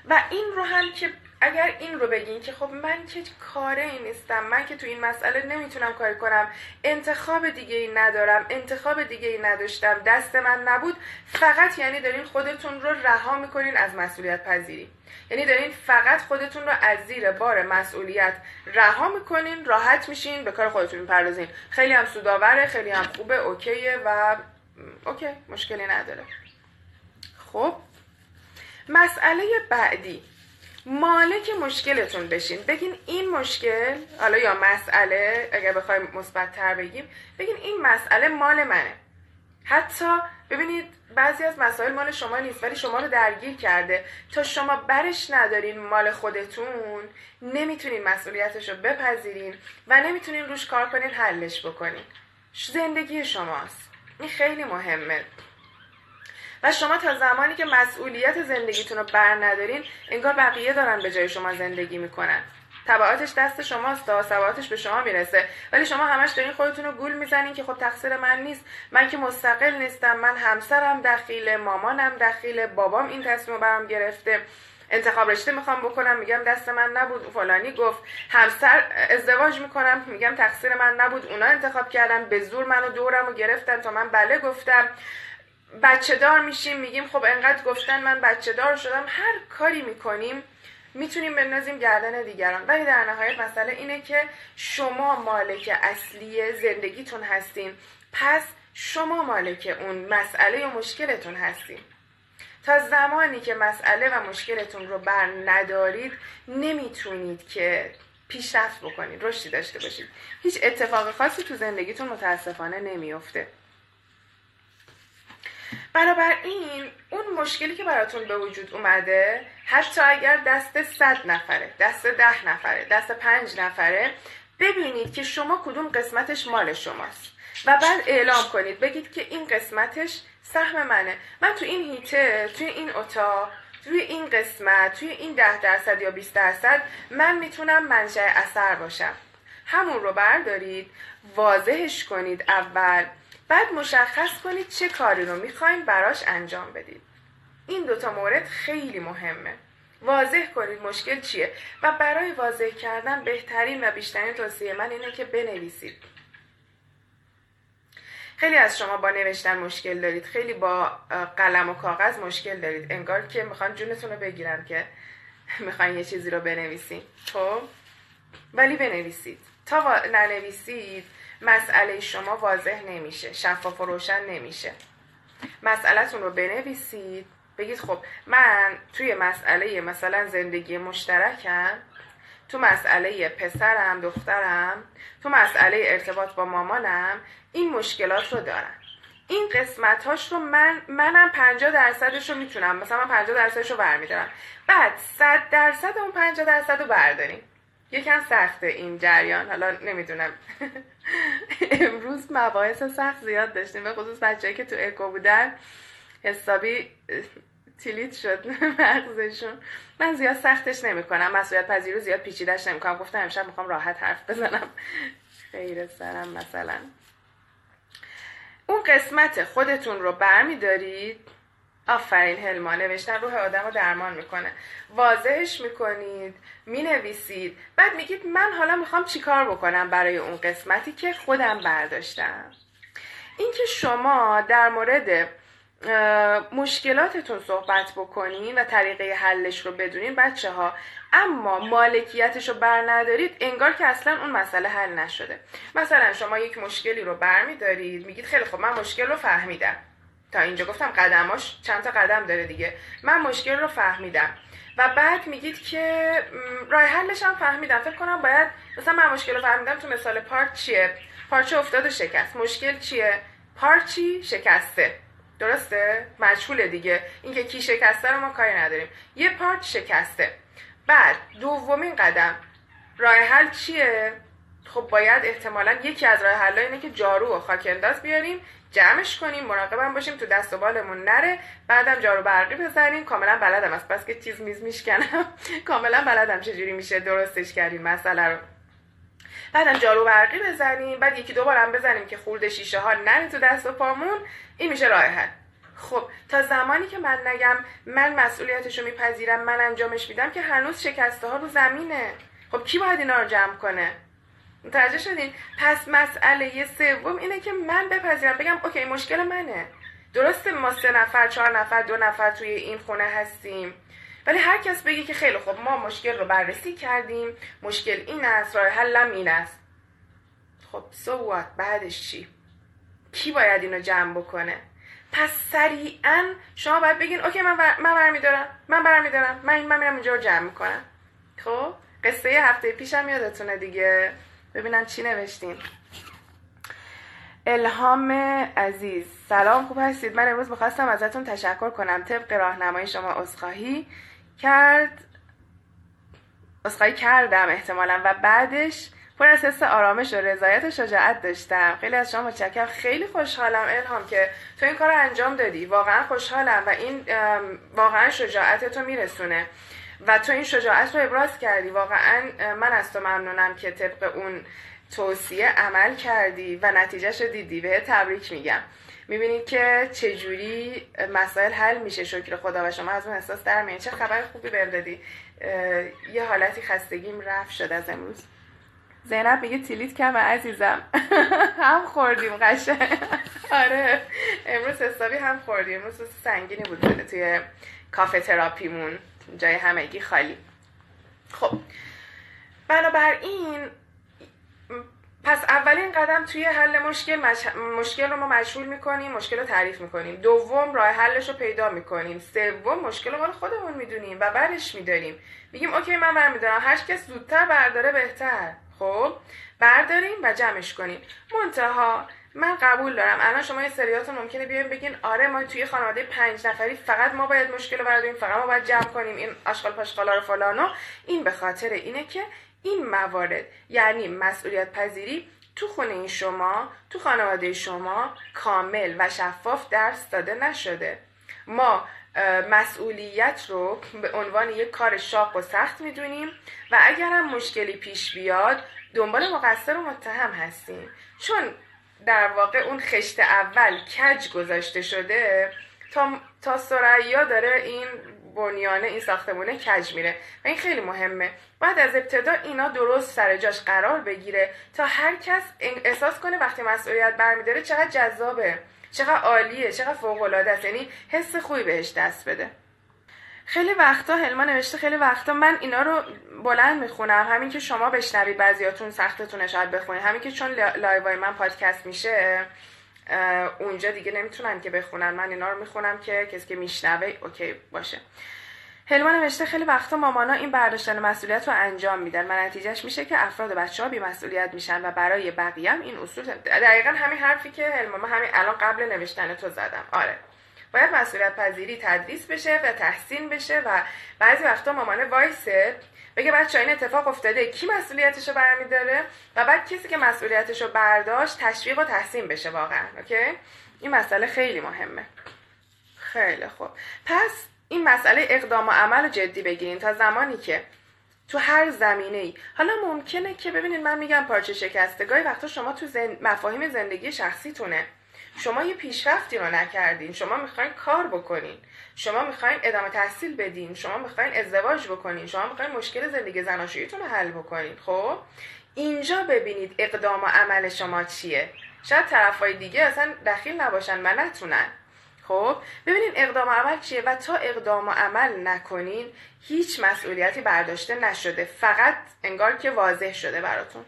و این رو هم که اگر این رو بگین که خب من که کاره ای نیستم من که تو این مسئله نمی‌تونم کاری کنم انتخاب دیگه ای ندارم انتخاب دیگه ای نداشتم دست من نبود فقط یعنی دارین خودتون رو رها می‌کنین از مسئولیت پذیری. یعنی دارین فقط خودتون رو از زیر بار مسئولیت رها می‌کنین راحت میشین به کار خودتون می‌پردازین. خیلی هم سوداوره خیلی هم خوبه اوکیه و اوکی مشکلی نداره. خب مسئله بعدی. مالک مشکلتون بشین. بگین این مشکل حالا یا مسئله اگر بخوایم مثبت تر بگیم بگین این مسئله مال منه. حتی ببینید بعضی از مسائل مال شما نیست ولی شما رو درگیر کرده. تا شما برش ندارین مال خودتون نمی‌تونین مسئولیتش رو بپذیرین و نمی‌تونین روش کار کنین حلش بکنین. زندگی شماست. این خیلی مهمه. و شما تا زمانی که مسئولیت زندگیتون رو بر ندارین انگار بقیه دارن به جای شما زندگی می‌کنن. تبعاتش دست شماست تا تبعاتش به شما می‌رسه. ولی شما همش دارین خودتون رو گول می‌زنین که خب تقصیر من نیست. من که مستقل نیستم من همسرم دخیله مامانم دخیله بابام این تصمیم برام گرفته. انتخاب رشته می‌خوام بکنم میگم دست من نبود فلانی گفت. همسر ازدواج می‌کنم میگم تقصیر من نبود اونا انتخاب کردن به زور منو دورم و گرفتن تا من بله گفتم. بچه دار میشیم میگیم خب انقدر گفتن من بچه دار شدم هر کاری می‌کنیم می‌تونیم بندازیم گردن دیگران. ولی در نهایت مسئله اینه که شما مالک اصلی زندگیتون هستین. پس شما مالک اون مسئله و مشکلتون هستین. تا زمانی که مسئله و مشکلتون رو بر ندارید نمی‌تونید که پیشرفت بکنید رشدی داشته باشید. هیچ اتفاق خاصی تو زندگیتون متاسفانه نمیافته. بنابراین اون مشکلی که براتون به وجود اومده حتی اگر دست صد نفره دست ده نفره دست پنج نفره ببینید که شما کدوم قسمتش مال شماست. و بعد اعلام کنید بگید که این قسمتش سهم منه. من تو این هیته توی این اتاق توی این قسمت توی این ده درصد یا 20 درصد من می‌تونم منشأ اثر باشم. همون رو بردارید واضحش کنید اول. بعد مشخص کنید چه کاری رو می‌خواین براش انجام بدید. این دوتا مورد خیلی مهمه. واضح کنید مشکل چیه و برای واضح کردن بهترین و بیشترین توصیه من اینه که بنویسید. خیلی از شما با نوشتن مشکل دارید. خیلی با قلم و کاغذ مشکل دارید. انگار که می‌خوان جونتون رو بگیرن که [LAUGHS] می‌خواین یه چیزی رو بنویسید خب؟ ولی بنویسید. تا ننویسید مسئله شما واضح نمیشه شفاف و روشن نمیشه. مسئلهتون رو بنویسید بگید خب من توی مسئله مثلا زندگی مشترکم تو مسئله پسرم دخترم تو مسئله ارتباط با مامانم این مشکلات رو دارم. این قسمت هاش رو من منم 50 درصدش رو می‌تونم. مثلا من 50 درصدش رو برمیدارم. بعد 100 درصد اون 50 درصد رو برداریم. یکم سخته این جریان. حالا نمی‌دونم. [LAUGHS] امروز مباحث سخت زیاد داشتیم. به خصوص بچه‌ای که تو اکو بودن حسابی تیلیت شد مغزشون. من زیاد سختش نمی‌کنم. مسئولیت پذیر رو زیاد پیچیدش نمی‌کنم. گفتم امشب می‌خوام راحت حرف بزنم. خیر سرم مثلا. اون قسمت خودتون رو برمیدارید؟ آفرین هلما. نوشتن روح آدم رو درمان می‌کنه. واضحش می‌کنید می‌نویسید. بعد میگید من حالا می‌خوام چیکار بکنم برای اون قسمتی که خودم برداشتم. اینکه شما در مورد مشکلاتتون صحبت بکنین و طریقه حلش رو بدونین بچه ها اما مالکیتش رو بر ندارید انگار که اصلا اون مسئله حل نشده. مثلا شما یک مشکلی رو بر میدارید میگید خیلی خب من مشکل رو فهمیدم. تا اینجا گفتم قدماش چند تا قدم داره دیگه. من مشکل رو فهمیدم. و بعد میگید که راه حلش هم فهمیدم. فکر کنم باید مثلا من مشکل رو فهمیدم تو مثال پارت چیه؟ پارچه افتاد و شکست. مشکل چیه؟ پارچی شکسته. درسته؟ مجهوله دیگه. اینکه کی شکسته رو ما کاری نداریم. یه پارت شکسته. بعد دومین قدم. راه حل چیه؟ خب باید احتمالا یکی از راه حل اینه که جارو و خاک انداز بیاریم جمعش کنیم مراقبم باشیم تو دست و بالمون نره بعدم جارو برقی بزنیم. کاملا بلدم است بس که تیز میز میشکنم. [LAUGHS] کاملا بلدم چجوری میشه درستش کردیم مسئله رو. بعدم جارو برقی بزنیم بعد یکی دو بارم بزنیم که خورده شیشه ها نره تو دست و پامون. این میشه راه حل. خب تا زمانی که من نگم من مسئولیتش رو میپذیرم من انجامش میدم که هنوز شکسته ها رو زمینه. خب کی باید اینا رو جمع کنه؟ متوجه شدین؟ پس مسئله سوم اینه که من بپذیرم بگم اوکی مشکل منه. درسته ما سه نفر چهار نفر دو نفر توی این خونه هستیم. ولی هر کس بگی که خیلی خب ما مشکل رو بررسی کردیم. مشکل این است راه حلم این است. خب سو so بعدش چی؟ کی باید اینو جمع بکنه؟ پس سریعا شما باید بگین اوکی من بر... من برمیدارم من برمیدارم من من میرم اینجا رو جمع می‌کنم. خب قصه هفته پیشم یادتونه دیگه. ببینم چی نوشتین الهام عزیز. سلام خوب هستید؟ من امروز می‌خواستم ازتون تشکر کنم. طبق راهنمای شما اصخاهی کرد اصخایی کردم احتمالا و بعدش پر از حس آرامش و رضایت و شجاعت داشتم. خیلی از شما متشکرم. خیلی خوشحالم الهام که تو این کار انجام دادی. واقعا خوشحالم و این واقعا شجاعت تو میرسونه. و تو این شجاعت رو ابراز کردی. واقعا من از تو ممنونم که طبق اون توصیه عمل کردی و نتیجهش رو دیدی. به تبریک میگم. می‌بینید که چجوری مسائل حل میشه. شکر خدا و شما از اون احساس در میاد. چه خبر خوبی بهم دادی. یه حالتی خستگیم رفت شد از امروز. زینب میگه تیلیت کم عزیزم. [LAUGHS] هم خوردیم قشنگ. [LAUGHS] آره. امروز حسابی هم خوردیم. امروز سنگینی بود توی کافه تراپیمون. جای همگی خالی. خب بنابراین پس اولین قدم توی حل مشکل مشکل رو ما مشغول می‌کنیم مشکل رو تعریف می‌کنیم. دوم راه حلش رو پیدا می‌کنیم. سوم مشکل رو مال خودمون می‌دونیم و برش میداریم. میگیم اوکی من برمیدارم. هر کس زودتر برداره بهتر. خب برداریم و جمعش کنیم. منتها من قبول دارم. الان شما یه سریاتون ممکنه بیاین بگین آره ما توی خانواده پنج نفری فقط ما باید مشکل رو برداریم فقط ما باید جمع کنیم این آشغال پاشغالا رو فلانو این به خاطر اینه که این موارد یعنی مسئولیت پذیری تو خونه شما تو خانواده شما کامل و شفاف درس داده نشده. ما مسئولیت رو به عنوان یک کار شاق و سخت می‌دونیم و اگر هم مشکلی پیش بیاد دنبال مقصر و متهم هستیم. چون در واقع اون خشت اول کج گذاشته شده تا, تا سریا داره این بنیانه این ساختمونه کج میره. و این خیلی مهمه. بعد از ابتدا اینا درست سر جاش قرار بگیره تا هر کس احساس کنه وقتی مسئولیت برمیداره چقدر جذابه چقدر عالیه چقدر فوق العاده است. یعنی حس خوبی بهش دست بده. خیلی وقتا هلما نوشته خیلی وقتا من اینا رو بلند می‌خونم. همین که شما بشنوید بعضیاتون سختتونه شاید بخونید. همین که چون لایوای من پادکست میشه اونجا دیگه نمی‌تونن که بخونن. من اینا رو می‌خونم که کسی که میشنوه OK باشه. هلما نوشته خیلی وقتا مامانا این برداشتن مسئولیت رو انجام میدن و نتیجهش میشه که افراد و بچه ها بی مسئولیت میشن و برای بقیه این اصول دقیقا همین حرفی که هلما من همین الان قبل نوشتن تو زدم. آره. باید مسئولیت پذیری تدریس بشه و تحسین بشه و بعضی وقتا مامانه وایسه بگه بچه این اتفاق افتاده کی مسئولیتش رو برمیداره؟ و بعد کسی که مسئولیتش رو برداشت تشویق و تحسین بشه واقعا اوکی؟ این مسئله خیلی مهمه. خیلی خوب. پس این مسئله اقدام و عمل رو جدی بگیرین تا زمانی که تو هر زمینه ای حالا ممکنه که ببینید من میگم پارچه شکسته گاهی وقتا شما تو زن... مفاهیم زندگی شخصیتونه. شما یه پیشرفتی رو نکردین. شما می‌خواین کار بکنین. شما می‌خواین ادامه تحصیل بدین. شما می‌خواین ازدواج بکنین. شما می‌خواین مشکل زندگی زناشوییتون رو حل بکنین. خب؟ اینجا ببینید اقدام و عمل شما چیه. شاید طرفای دیگه اصلا دخیل نباشن و نتونن. خب؟ ببینین اقدام و عمل چیه و تا اقدام و عمل نکنین هیچ مسئولیتی برداشته نشده. فقط انگار که واضح شده براتون.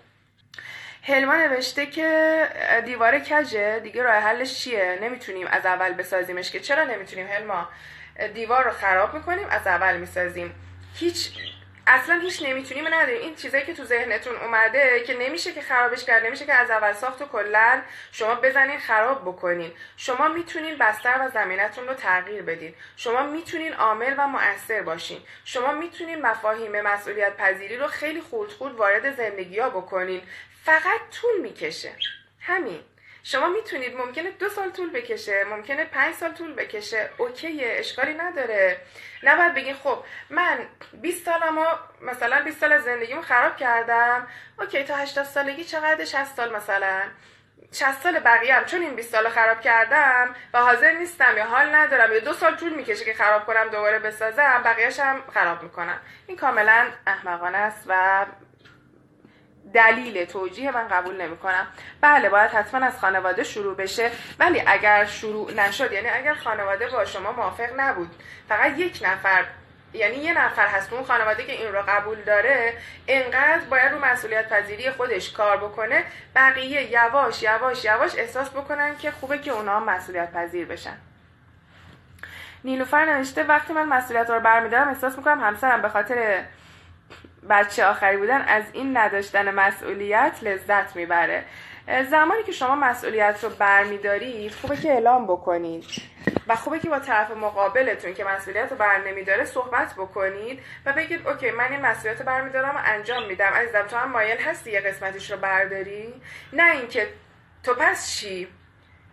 هلما نوشته که دیوار کجه؟ دیگه راه حلش چیه؟ نمی‌تونیم از اول بسازیمش که. چرا نمی‌تونیم هلما؟ دیوار رو خراب می‌کنیم از اول می‌سازیم. هیچ اصلا هیچ نمی‌تونیم نداریم. این چیزایی که تو ذهنتون اومده که نمیشه که خرابش کرد نمیشه که از اول ساخت و کلا شما بزنین خراب بکنین. شما می‌تونین بستر و زمینتون رو تغییر بدین. شما می‌تونین عامل و مؤثر باشین. شما می‌تونین مفاهیم مسئولیت پذیری رو خیلی خورد خورد وارد زندگی ها بکنین. فقط طول می‌کشه. همین. شما می‌تونید ممکنه دو سال طول بکشه ممکنه پنج سال طول بکشه. اوکیه اشکالی نداره. نباید بگین خب من 20 سالمو مثلا 20 سال زندگیمو خراب کردم. اوکی تا 80 سالگی چقدر 60 سال مثلا؟ 60 سال بقیه هم. چون این 20 سال خراب کردم و حاضر نیستم یا حال ندارم یا دو سال طول می‌کشه که خراب کنم دوباره بسازم بقیهش خراب می‌کنم این کاملا احمقانه است و دلیل توجیه من قبول نمی کنم بله باید حتما از خانواده شروع بشه ولی اگر شروع نشد یعنی اگر خانواده با شما موافق نبود فقط یک نفر یعنی یه نفر هست اون خانواده که این رو قبول داره انقدر باید رو مسئولیت پذیری خودش کار بکنه بقیه یواش یواش یواش احساس بکنن که خوبه که اونا مسئولیت پذیر بشن. نیلوفر نوشته وقتی من مسئولیت رو برمیدارم احساس می‌کنم همسرم به خاطر بچه آخری بودن از این نداشتن مسئولیت لذت می‌بره. زمانی که شما مسئولیت رو برمیدارید خوبه که اعلام بکنید. و خوبه که با طرف مقابلتون که مسئولیت رو بر نمیداره صحبت بکنید و بگید اوکی من این مسئولیت رو برمیدارم و انجام میدم. عزیزم تو هم مایل هستی یه قسمتش رو برداری؟ نه اینکه تو پس چی؟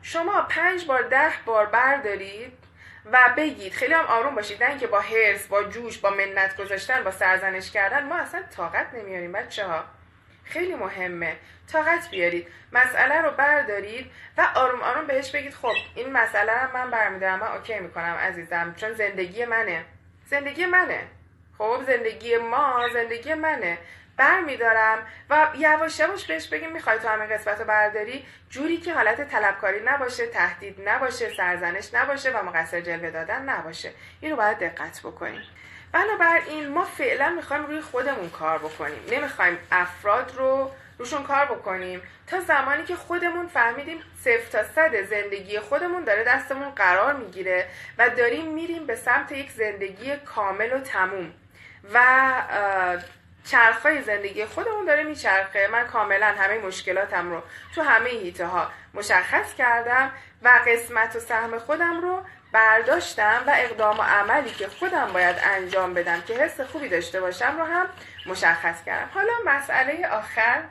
شما پنج بار ده بار بردارید و بگید خیلی هم آروم باشید نه اینکه با هرس با جوش با منت گذاشتن با سرزنش کردن ما اصلا طاقت نمیاریم بچه ها خیلی مهمه. طاقت بیارید. مسئله رو بردارید و آروم آروم بهش بگید خب این مسئله رو من برمیدارم من اوکی می‌کنم عزیزم چون زندگی منه. زندگی منه. خب زندگی ما زندگی منه. بر میدارم و یواش یواش بهش بگیم می‌خوای تو همه قسمت رو برداری جوری که حالت طلبکاری نباشه تهدید نباشه سرزنش نباشه و مقصر جلوه دادن نباشه. این رو باید دقت بکنیم. بنابراین ما فعلا می‌خوایم روی خودمون کار بکنیم. نمی‌خوایم افراد رو روشون کار بکنیم. تا زمانی که خودمون فهمیدیم صفر تا صد زندگی خودمون داره دستمون قرار می‌گیره و داریم میریم به سمت یک زندگی کامل و تموم. و چرخهای زندگی خودمون داره میچرخه. من کاملا همه مشکلاتم رو تو همه هیته ها مشخص کردم و قسمت و سهم خودم رو برداشتم و اقدام و عملی که خودم باید انجام بدم که حس خوبی داشته باشم رو هم مشخص کردم. حالا مسئله آخر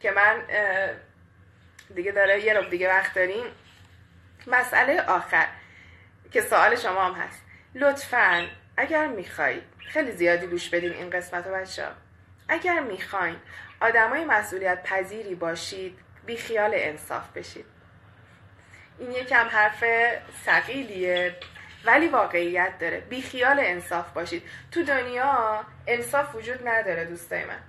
که من دیگه داره یه رو دیگه وقت داریم. مسئله آخر که سوال شما هم هست. لطفا اگر می‌خواید خیلی زیادی گوش بدین این قسمت رو بچه. اگر می‌خواین آدمای مسئولیت پذیری باشید بی خیال انصاف بشید. این یکم حرف سقیلیه ولی واقعیت داره. بی خیال انصاف باشید. تو دنیا انصاف وجود نداره دوستای من.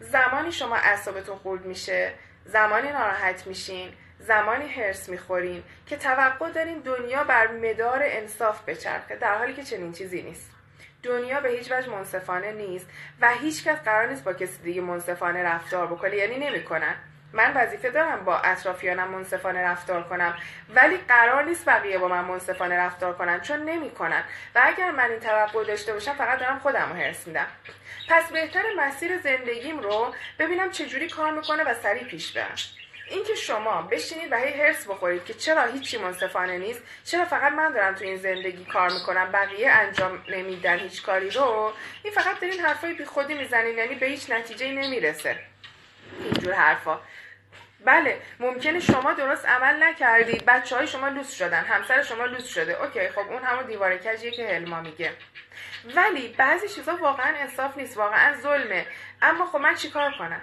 زمانی شما اعصابتون خورد میشه زمانی ناراحت میشین زمانی هرس می‌خورین که توقع دارین دنیا بر مدار انصاف بچرخه در حالی که چنین چیزی نیست. دنیا به هیچ وجه منصفانه نیست و هیچ کس قرار نیست با کسی دیگه منصفانه رفتار بکنه یعنی نمی‌کنن. من وظیفه دارم با اطرافیانم منصفانه رفتار کنم ولی قرار نیست بقیه با من منصفانه رفتار کنن چون نمی‌کنن. و اگر من این توقع داشته باشم فقط دارم خودم رو حرس میدم. پس بهتر مسیر زندگیم رو ببینم چجوری کار می‌کنه و سریع پیش برم. اینکه شما بشینید و هی هرس بخورید که چرا هیچی منصفانه نیست چرا فقط من دارم تو این زندگی کار می‌کنم بقیه انجام نمیدن هیچ کاری رو این فقط دارین حرفای بی خودی می‌زنین یعنی به هیچ نتیجه نمی‌رسه. اینجور حرفا. بله ممکنه شما درست عمل نکردید بچه های شما لوس شدن همسر شما لوس شده. اوکی خب اون همون دیوار کجیه که هلما میگه. ولی بعضی چیزا واقعا انصاف نیست واقعا ظلمه. اما خب من چیکار کنم؟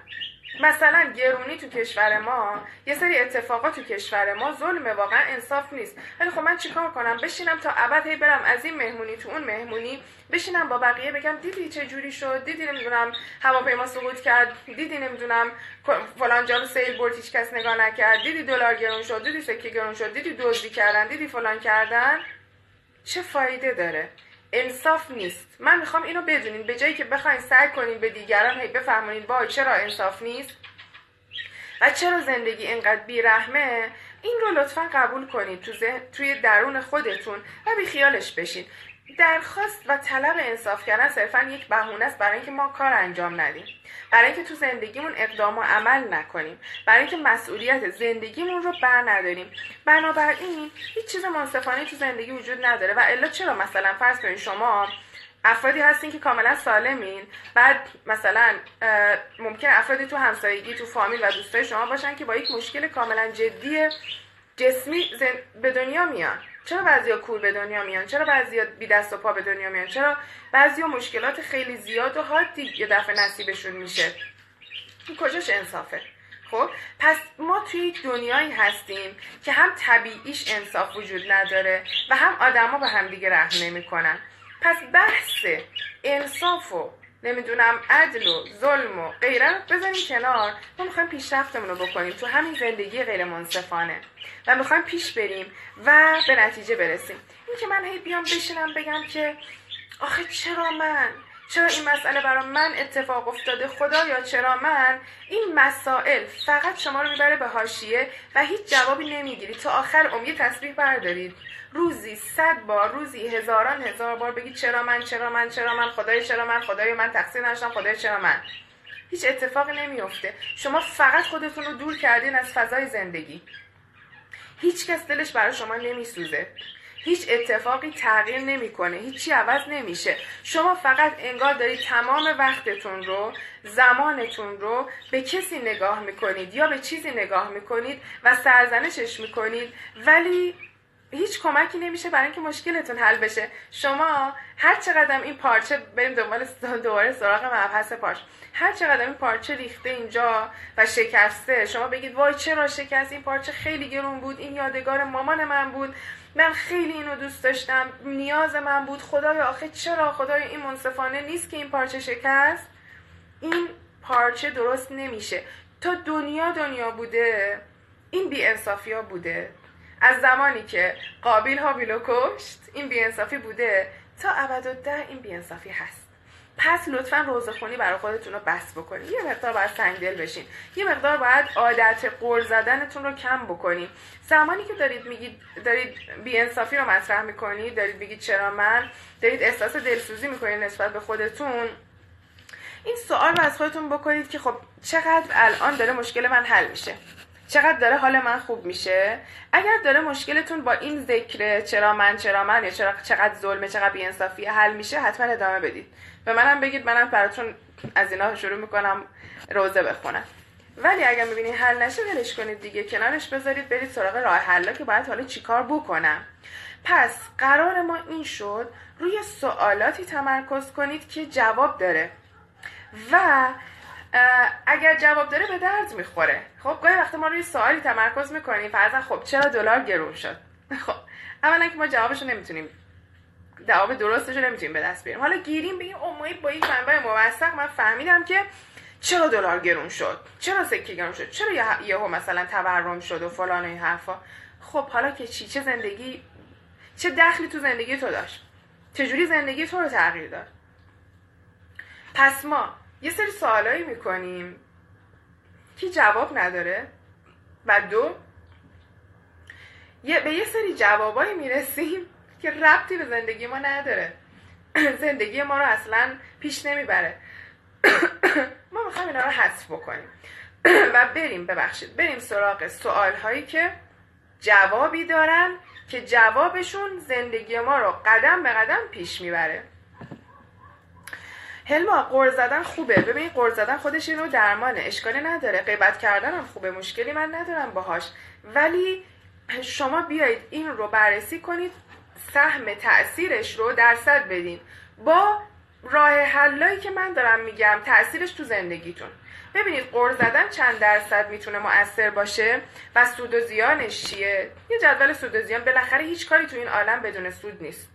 مثلا گرونی تو کشور ما یه سری اتفاقات تو کشور ما ظلمه واقعا انصاف نیست. ولی خب من چیکار کنم؟ بشینم تا ابد هی برم از این مهمونی تو اون مهمونی بشینم با بقیه بگم دیدی چه جوری شد؟ دیدی نمی‌دونم هواپیما سقوط کرد؟ دیدی نمی‌دونم فلان جا رو سیل برد هیچ کس نگاه نکرد؟ دیدی دلار گرون شد؟ دیدی سکه گرون شد؟ دیدی دزدی کردن؟ دیدی فلان کردن؟ چه فایده داره؟ انصاف نیست. من می‌خوام اینو بدونین. به جایی که بخواین سعی کنین به دیگران هی بفهمونین وای چرا انصاف نیست و چرا زندگی اینقدر بیرحمه این رو لطفا قبول کنید تو توی درون خودتون و بی خیالش بشین. درخواست و طلب انصاف کردن صرفا یک بهونه است برای اینکه ما کار انجام ندیم. برای اینکه تو زندگیمون اقدام و عمل نکنیم. برای اینکه مسئولیت زندگیمون رو بر نداریم. بنابراین هیچ چیز منصفانه تو زندگی وجود نداره. و الا چرا مثلا فرض کنید شما افرادی هستین که کاملا سالمین. بعد مثلا ممکن افرادی تو همسایگی تو فامیل و دوستای شما باشن که با یک مشکل کاملا جدی جسمی به دنیا میان. چرا بعضیا کور به دنیا میان؟ چرا بعضیا بی دست و پا به دنیا میان؟ چرا بعضیا مشکلات خیلی زیاد و حادی یه دفعه نصیبشون میشه؟ کجاش انصافه؟ خب پس ما توی دنیایی هستیم که هم طبیعیش انصاف وجود نداره و هم آدما به هم دیگه رحم نمی‌کنن. پس بحث انصاف و نمی‌دونم عدل و ظلم و غیره. بذاریم کنار. ما می‌خوایم پیشرفتمون رو بکنیم. تو همین زندگی غیر منصفانه. و می‌خوایم پیش بریم و به نتیجه برسیم. این که من هی بیام بشینم بگم که آخه چرا من؟ چرا این مسئله برای من اتفاق افتاده؟ خدا یا چرا من؟ این مسائل فقط شما رو می‌بره به حاشیه و هیچ جوابی نمی‌گیرید تا آخر عمر یه تسبیح بردارید. روزی صد بار روزی هزاران هزار بار بگید چرا من چرا من چرا من خدای چرا من خدای من تقصیر نشدم خدای چرا من. هیچ اتفاقی نمیفته شما فقط خودتون رو دور کردین از فضای زندگی. هیچ کس دلش برای شما نمیسوزه. هیچ اتفاقی تغییر نمی‌کنه. هیچی عوض نمیشه. شما فقط انگار دارید تمام وقتتون رو زمانتون رو به کسی نگاه می‌کنید یا به چیزی نگاه می‌کنید و سرزنشش می‌کنید ولی هیچ کمکی نمیشه برای اینکه مشکلتون حل بشه. شما هر چقدر این پارچه بریم دنبال دوباره سراغ مبحث پارچه. هر چقدر این پارچه ریخته اینجا و شکسته شما بگید وای چرا شکست؟ این پارچه خیلی گرون بود این یادگار مامان من بود. من خیلی اینو دوست داشتم نیاز من بود. خدای آخه چرا خدای این منصفانه نیست که این پارچه شکست؟ این پارچه درست نمیشه. تا دنیا دنیا بوده این بی ها بوده. از زمانی که قابیل ها بیلو کشت این بیانصافی بوده. تا ابد این بیانصافی هست. پس لطفا روزه خونی برای خودتون رو بس بکنید یه مقدار باید سنگدل بشین. یه مقدار باید عادت قول زدنتون رو کم بکنید زمانی که دارید میگید دارید بیانصافی رو مطرح می‌کنید دارید میگید چرا من؟ دارید احساس دلسوزی می‌کنید نسبت به خودتون. این سوال رو از خودتون بکنید که خب چقدر الان داره مشکل من حل میشه. چقدر داره حال من خوب میشه؟ اگر داره مشکلتون با این ذکر چرا من چرا من یا چرا چقدر ظلمه چقدر بیانصافی حل میشه حتما ادامه بدید. به منم بگید منم براتون از اینا شروع می‌کنم روزه بخونم. ولی اگر می‌بینی حل نشه ولش کنید دیگه. کنارش بذارید برید سراغ راه حلا که باید حالا چیکار بکنم. پس قرار ما این شد روی سوالاتی تمرکز کنید که جواب داره. و اگر جواب داره به درد می‌خوره. خب گاهی وقتی ما روی سوالی تمرکز می‌کنیم. فرضاً خب چرا دلار گرون شد؟ [LAUGHS] خب اولا که ما جوابش رو نمی‌تونیم جواب درستش رو نمی‌تونیم به دست بیاریم. حالا گیریم بگیم اومای با یک منبع موثق. من فهمیدم که چرا دلار گرون شد؟ چرا سکه گرون شد؟ چرا یهو مثلا تورم شد و فلان این حرفا؟ خب حالا که چی؟ چه زندگی؟ چه دخلی تو زندگی تو داشت؟ چجوری زندگی تو رو تغییر داد؟ پس ما یه سری سوالایی می‌کنیم. که جواب نداره؟ و دو یه به یه سری جوابایی می‌رسیم که ربطی به زندگی ما نداره. [CLEARS THROAT] زندگی ما رو اصلا پیش نمی‌بره. [CLEARS THROAT] ما می‌خوایم اینا رو حذف بکنیم. [CLEARS THROAT] و بریم ببخشید. بریم سراغ سوال هایی که جوابی دارن که جوابشون زندگی ما رو قدم به قدم پیش می‌بره. هلما قرض زدن خوبه. ببین قرض زدن خودش اینو درمانه. اشکالی نداره. غیبت کردنم خوبه. مشکلی من ندارم باهاش. ولی شما بیایید این رو بررسی کنید. سهم تاثیرش رو درصد بدین. با راه حلایی که من دارم میگم تاثیرش تو زندگیتون. ببینید قرض زدن چند درصد می‌تونه مؤثر باشه و سود و زیانش چیه؟ یه جدول سود و زیان. بالاخره هیچ کاری تو این عالم بدون سود نیست.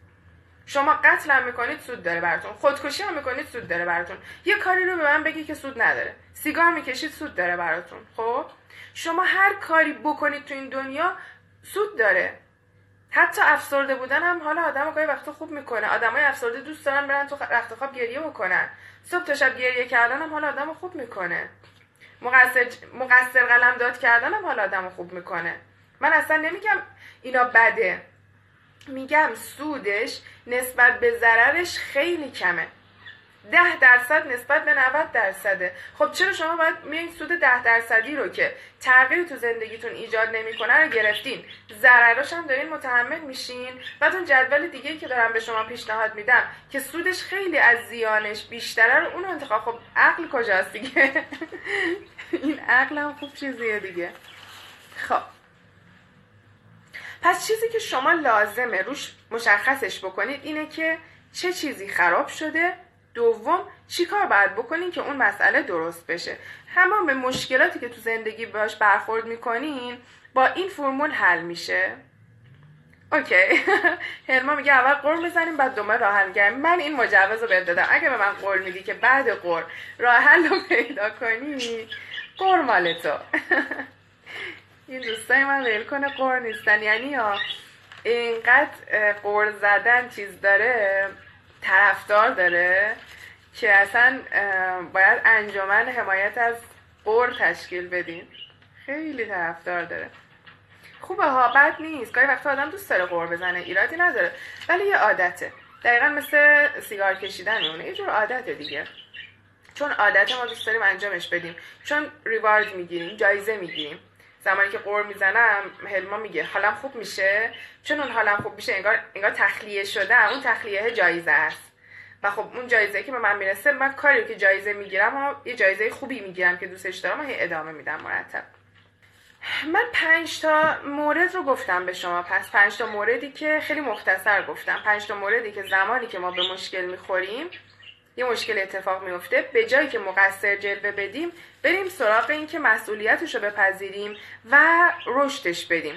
شما قتل هم می‌کنید سود داره براتون. خودکشی هم می‌کنید سود داره براتون. یه کاری رو به من بگی که سود نداره. سیگار می‌کشید سود داره براتون. خب؟ شما هر کاری بکنید تو این دنیا سود داره. حتی افسرده بودن هم حالا آدم گاهی وقتا خوب می‌کنه. آدمای افسرده دوست دارن برن تو رخت خواب گریه بکنن. صبح تا شب گریه کردن هم حالا آدم خوب می‌کنه. مقصر, مقصر قلم داد کردن هم حالا آدم خوب می‌کنه. من اصلا نمیگم اینا بده. میگم سودش نسبت به ضررش خیلی کمه. ده درصد نسبت به 90 درصده. خب چرا شما باید میایین سود ده درصدی رو که تغییری تو زندگیتون ایجاد نمی‌کنه رو گرفتین؟ ضرراش هم دارین متحمل میشین. بعد اون جدول دیگه که دارم به شما پیشنهاد میدم که سودش خیلی از زیانش بیشتره رو اون انتخاب. خب عقل کجاست دیگه؟ [LAUGHS] این عقل هم خوب چیزیه دیگه. خب. پس چیزی که شما لازمه روش مشخصش بکنید اینه که چه چیزی خراب شده. دوم چی کار باید بکنین که اون مسئله درست بشه. همه به مشکلاتی که تو زندگی باش برخورد می‌کنین با این فرمول حل میشه. اوکی. [LAUGHS] هرما میگه اول قول بزنیم بعد دومه راه حل من این مجوز رو بهت دادم. اگه به من قول میدی که بعد قول راه حل رو پیدا کنی قول مال تو. [LAUGHS] این دوستای من ول کنه قور نیستن. یعنی یا اینقدر قور زدن چیز داره طرفدار داره که اصلا باید انجمن حمایت از قور تشکیل بدین. خیلی طرفدار داره. خوبه ها بد نیست. گاهی وقتا آدم دوست داره قور بزنه ایرادی نداره. ولی یه عادته. دقیقا مثل سیگار کشیدن میمونه. یه جور عادته دیگه. چون عادت ما دوست داریم انجامش بدیم. چون ریوارد می‌گیریم جایزه می‌گیریم. زمانی که قور می‌زنم هلما میگه حالم خوب میشه؟ چون اون حالم خوب میشه انگار انگار تخلیه شده اون تخلیه جایزه است. و خب اون جایزه که به من می‌رسه من کاری که جایزه می‌گیرم و یه جایزه خوبی می‌گیرم که دوستش دارم و هی ادامه میدم مرتب. من پنج تا مورد رو گفتم به شما پس پنج تا موردی که خیلی مختصر گفتم. پنج تا موردی که زمانی که ما به مشکل می‌خوریم یه مشکل اتفاق میفته. به جایی که مقصر جلوه بدیم بریم سراغ این که مسئولیتش رو بپذیریم و رشدش بدیم.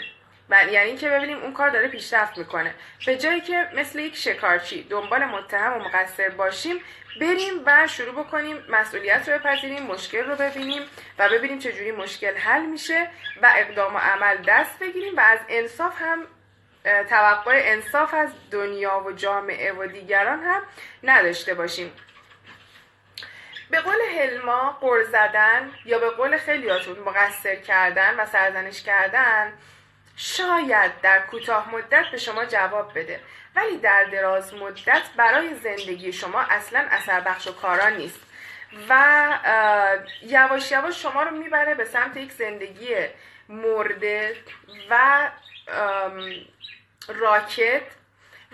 و یعنی اینکه ببینیم اون کار داره پیشرفت می‌کنه. به جایی که مثل یک شکارچی دنبال متهم و مقصر باشیم بریم و شروع بکنیم مسئولیت رو بپذیریم مشکل رو ببینیم و ببینیم چجوری مشکل حل میشه و اقدام و عمل دست بگیریم و از انصاف هم توقع انصاف از دنیا و جامعه و دیگران هم نداشته باشیم. به قول هلما قر زدن یا به قول خیلیاتون مقصر کردن و سرزنش کردن شاید در کوتاه مدت به شما جواب بده. ولی در دراز مدت برای زندگی شما اصلا اثر بخش و کارا نیست. و یواش یواش شما رو می‌بره به سمت یک زندگی مرده و راکت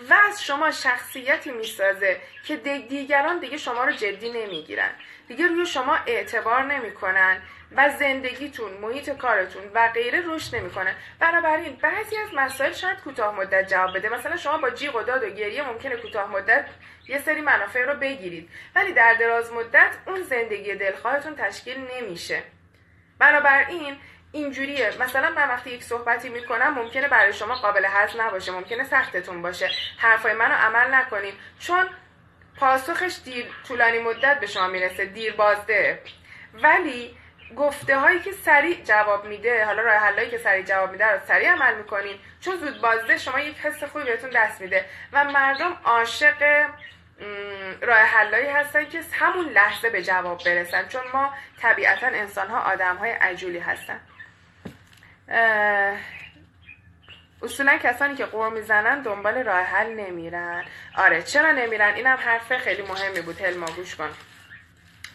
و از شما شخصیتی می‌سازه که دیگران دیگه شما رو جدی نمی‌گیرن. دیگه روی شما اعتبار نمی‌کنن و زندگیتون محیط کارتون و غیره رشد نمی‌کنه. بنابراین بعضی از مسائل شاید کوتاه مدت جواب بده. مثلا شما با جیغ و داد و گریه ممکنه کوتاه مدت یه سری منافع رو بگیرید. ولی در دراز مدت اون زندگی دلخواهتون تشکیل نمیشه. بنابراین اینجوریه. مثلا من وقتی یک صحبتی می‌کنم ممکنه برای شما قابل هضم نباشه ممکنه سختتون باشه. حرفای منو عمل نکنیم چون پاسخش دیر طولانی مدت به شما می‌رسه دیر بازده ولی گفته هایی که سریع جواب میده حالا راه حلایی که سریع جواب میده رو سریع عمل می‌کنین. چون زود بازده شما یک حس خوبی بهتون دست میده. و مردم عاشق راه حلایی هستن که همون لحظه به جواب برسن. چون ما طبیعتا انسان ها آدم های عجولی هستن. اصولا کسانی که قور می‌زنن دنبال راه حل نمیرن. آره چرا نمیرن؟ اینم حرف خیلی مهمی بود. هلما گوش کن.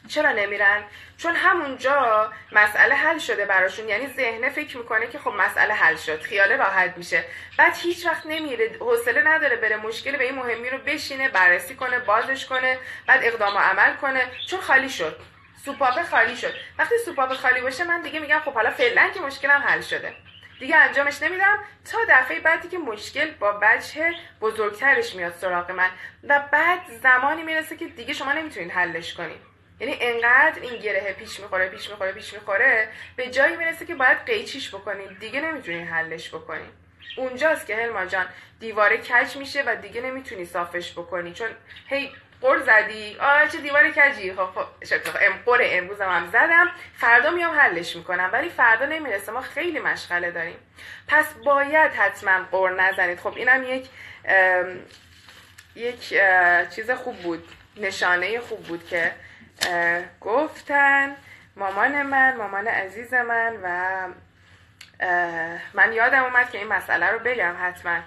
چرا نمیرن؟ چون همونجا مسئله حل شده براشون. یعنی ذهنه فکر می‌کنه که خب مسئله حل شد. خیال راحت میشه. بعد هیچ وقت نمیره. حوصله نداره بره مشکل به این مهمی رو بشینه بررسی کنه بازش کنه بعد اقدام و عمل کنه. چون خالی شد. سوپاپ خالی شد. وقتی سوپاپ خالی باشه من دیگه میگم خب حالا فعلا که مشکلم حل شده. دیگه انجامش نمیدم. تا دفعه بعدی که مشکل با وجه بزرگترش میاد سراغ من. و بعد زمانی می‌رسه که دیگه شما نمی‌تونید حلش کنید. یعنی انقدر این گره پیش می‌خوره پیش می‌خوره پیش می‌خوره به جایی می‌رسه که باید قیچیش بکنید. دیگه نمی‌تونی حلش بکنی اونجاست که هلما جان دیواره کج میشه و دیگه نمی‌تونی صافش بکنی. چون هی قر زدی؟ آه چه دیوار کجی؟ خب خب ام قر امروز هم زدم. فردا میام حلش می‌کنم. ولی فردا نمی‌رسه. ما خیلی مشغله داریم. پس باید حتما قر نزنید. خب اینم یک یک چیز خوب بود. نشانه خوب بود که گفتن مامان من مامان عزیز من و من یادم اومد که این مسئله رو بگم حتما.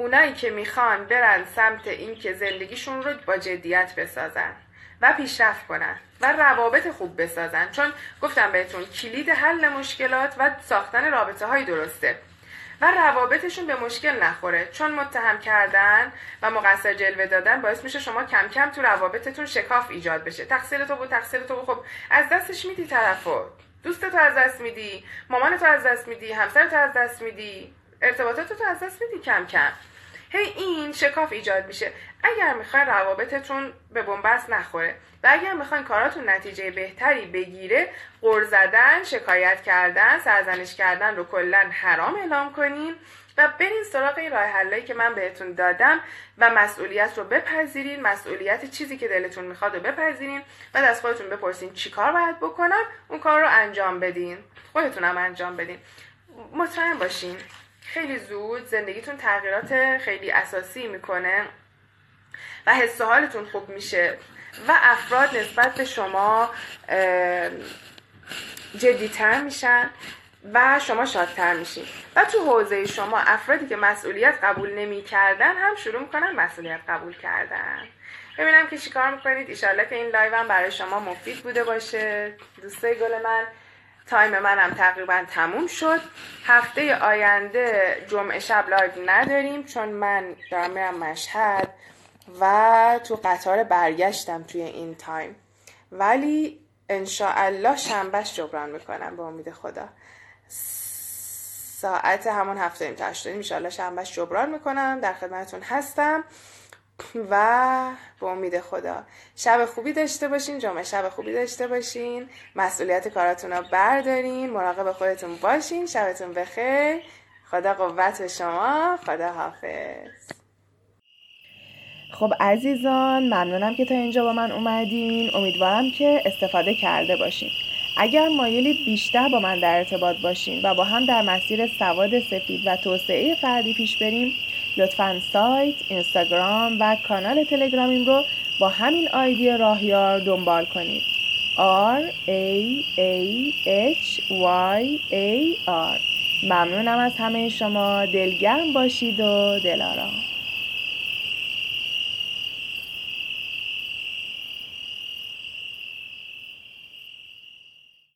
اونایی که می‌خوان برن سمت اینکه زندگیشون رو با جدیت بسازن و پیشرفت کنن و روابط خوب بسازن. چون گفتم بهتون کلید حل مشکلات و ساختن رابطه های درسته. و روابطشون به مشکل نخوره. چون متهم کردن و مقصر جلوه دادن باعث میشه شما کم کم تو روابطتون شکاف ایجاد بشه. تقصیر تو بود تقصیر تو بود. خب از دستش میدی طرفو. دوست تو از دست میدی مامان تو از دست میدی همسر تو از دست میدی. ارتباطات تو از دست میدی؟ کم کم. هی این شکاف ایجاد میشه. اگر می‌خواین روابطتون به بنبست نخوره و اگر می‌خواین کاراتون نتیجه بهتری بگیره قر زدن شکایت کردن سرزنش کردن رو کلا حرام اعلام کنین و برین سراغ این راه حلایی که من بهتون دادم و مسئولیت رو بپذیرین. مسئولیت چیزی که دلتون می‌خواد رو بپذیرین و از خودتون بپرسین چی کار باید بکنم اون کار رو انجام بدین. خودتونم انجام بدین. مطمئن باشین. خیلی زود زندگیتون تغییرات خیلی اساسی می‌کنه و حس حالتون خوب میشه و افراد نسبت به شما جدیتر میشن و شما شادتر میشین. و تو حوزه شما افرادی که مسئولیت قبول نمی‌کردن هم شروع می‌کنن مسئولیت قبول کردن. ببینم که چیکار می‌کنید. ایشالله که این لایو هم برای شما مفید بوده باشه. دوستای گل من. time منم تقریبا تموم شد. هفته آینده جمعه شب لایو نداریم چون من دارم میرم مشهد و تو قطار برگشتم توی این time. ولی انشاءالله شنبهش جبران می‌کنم به امید خدا. ساعت همون هفته این تشت داریم انشاءالله شنبهش جبران می‌کنم. در خدمتون هستم و به امید خدا. شب خوبی داشته باشین جمعه شب خوبی داشته باشین. مسئولیت کاراتون رو بردارین مراقب خودتون باشین. شبتون بخیر. خدا قوت شما. خدا حافظ. خب عزیزان ممنونم که تا اینجا با من اومدین. امیدوارم که استفاده کرده باشین. اگر مایلید بیشتر با من در ارتباط باشین و با هم در مسیر سواد سفید و توسعه فردی پیش بریم لطفا سایت، اینستاگرام و کانال تلگرامیم رو با همین آیدی راهیار دنبال کنید. R A A H Y A R ممنونم از همه شما. دلگرم باشید و دلارام.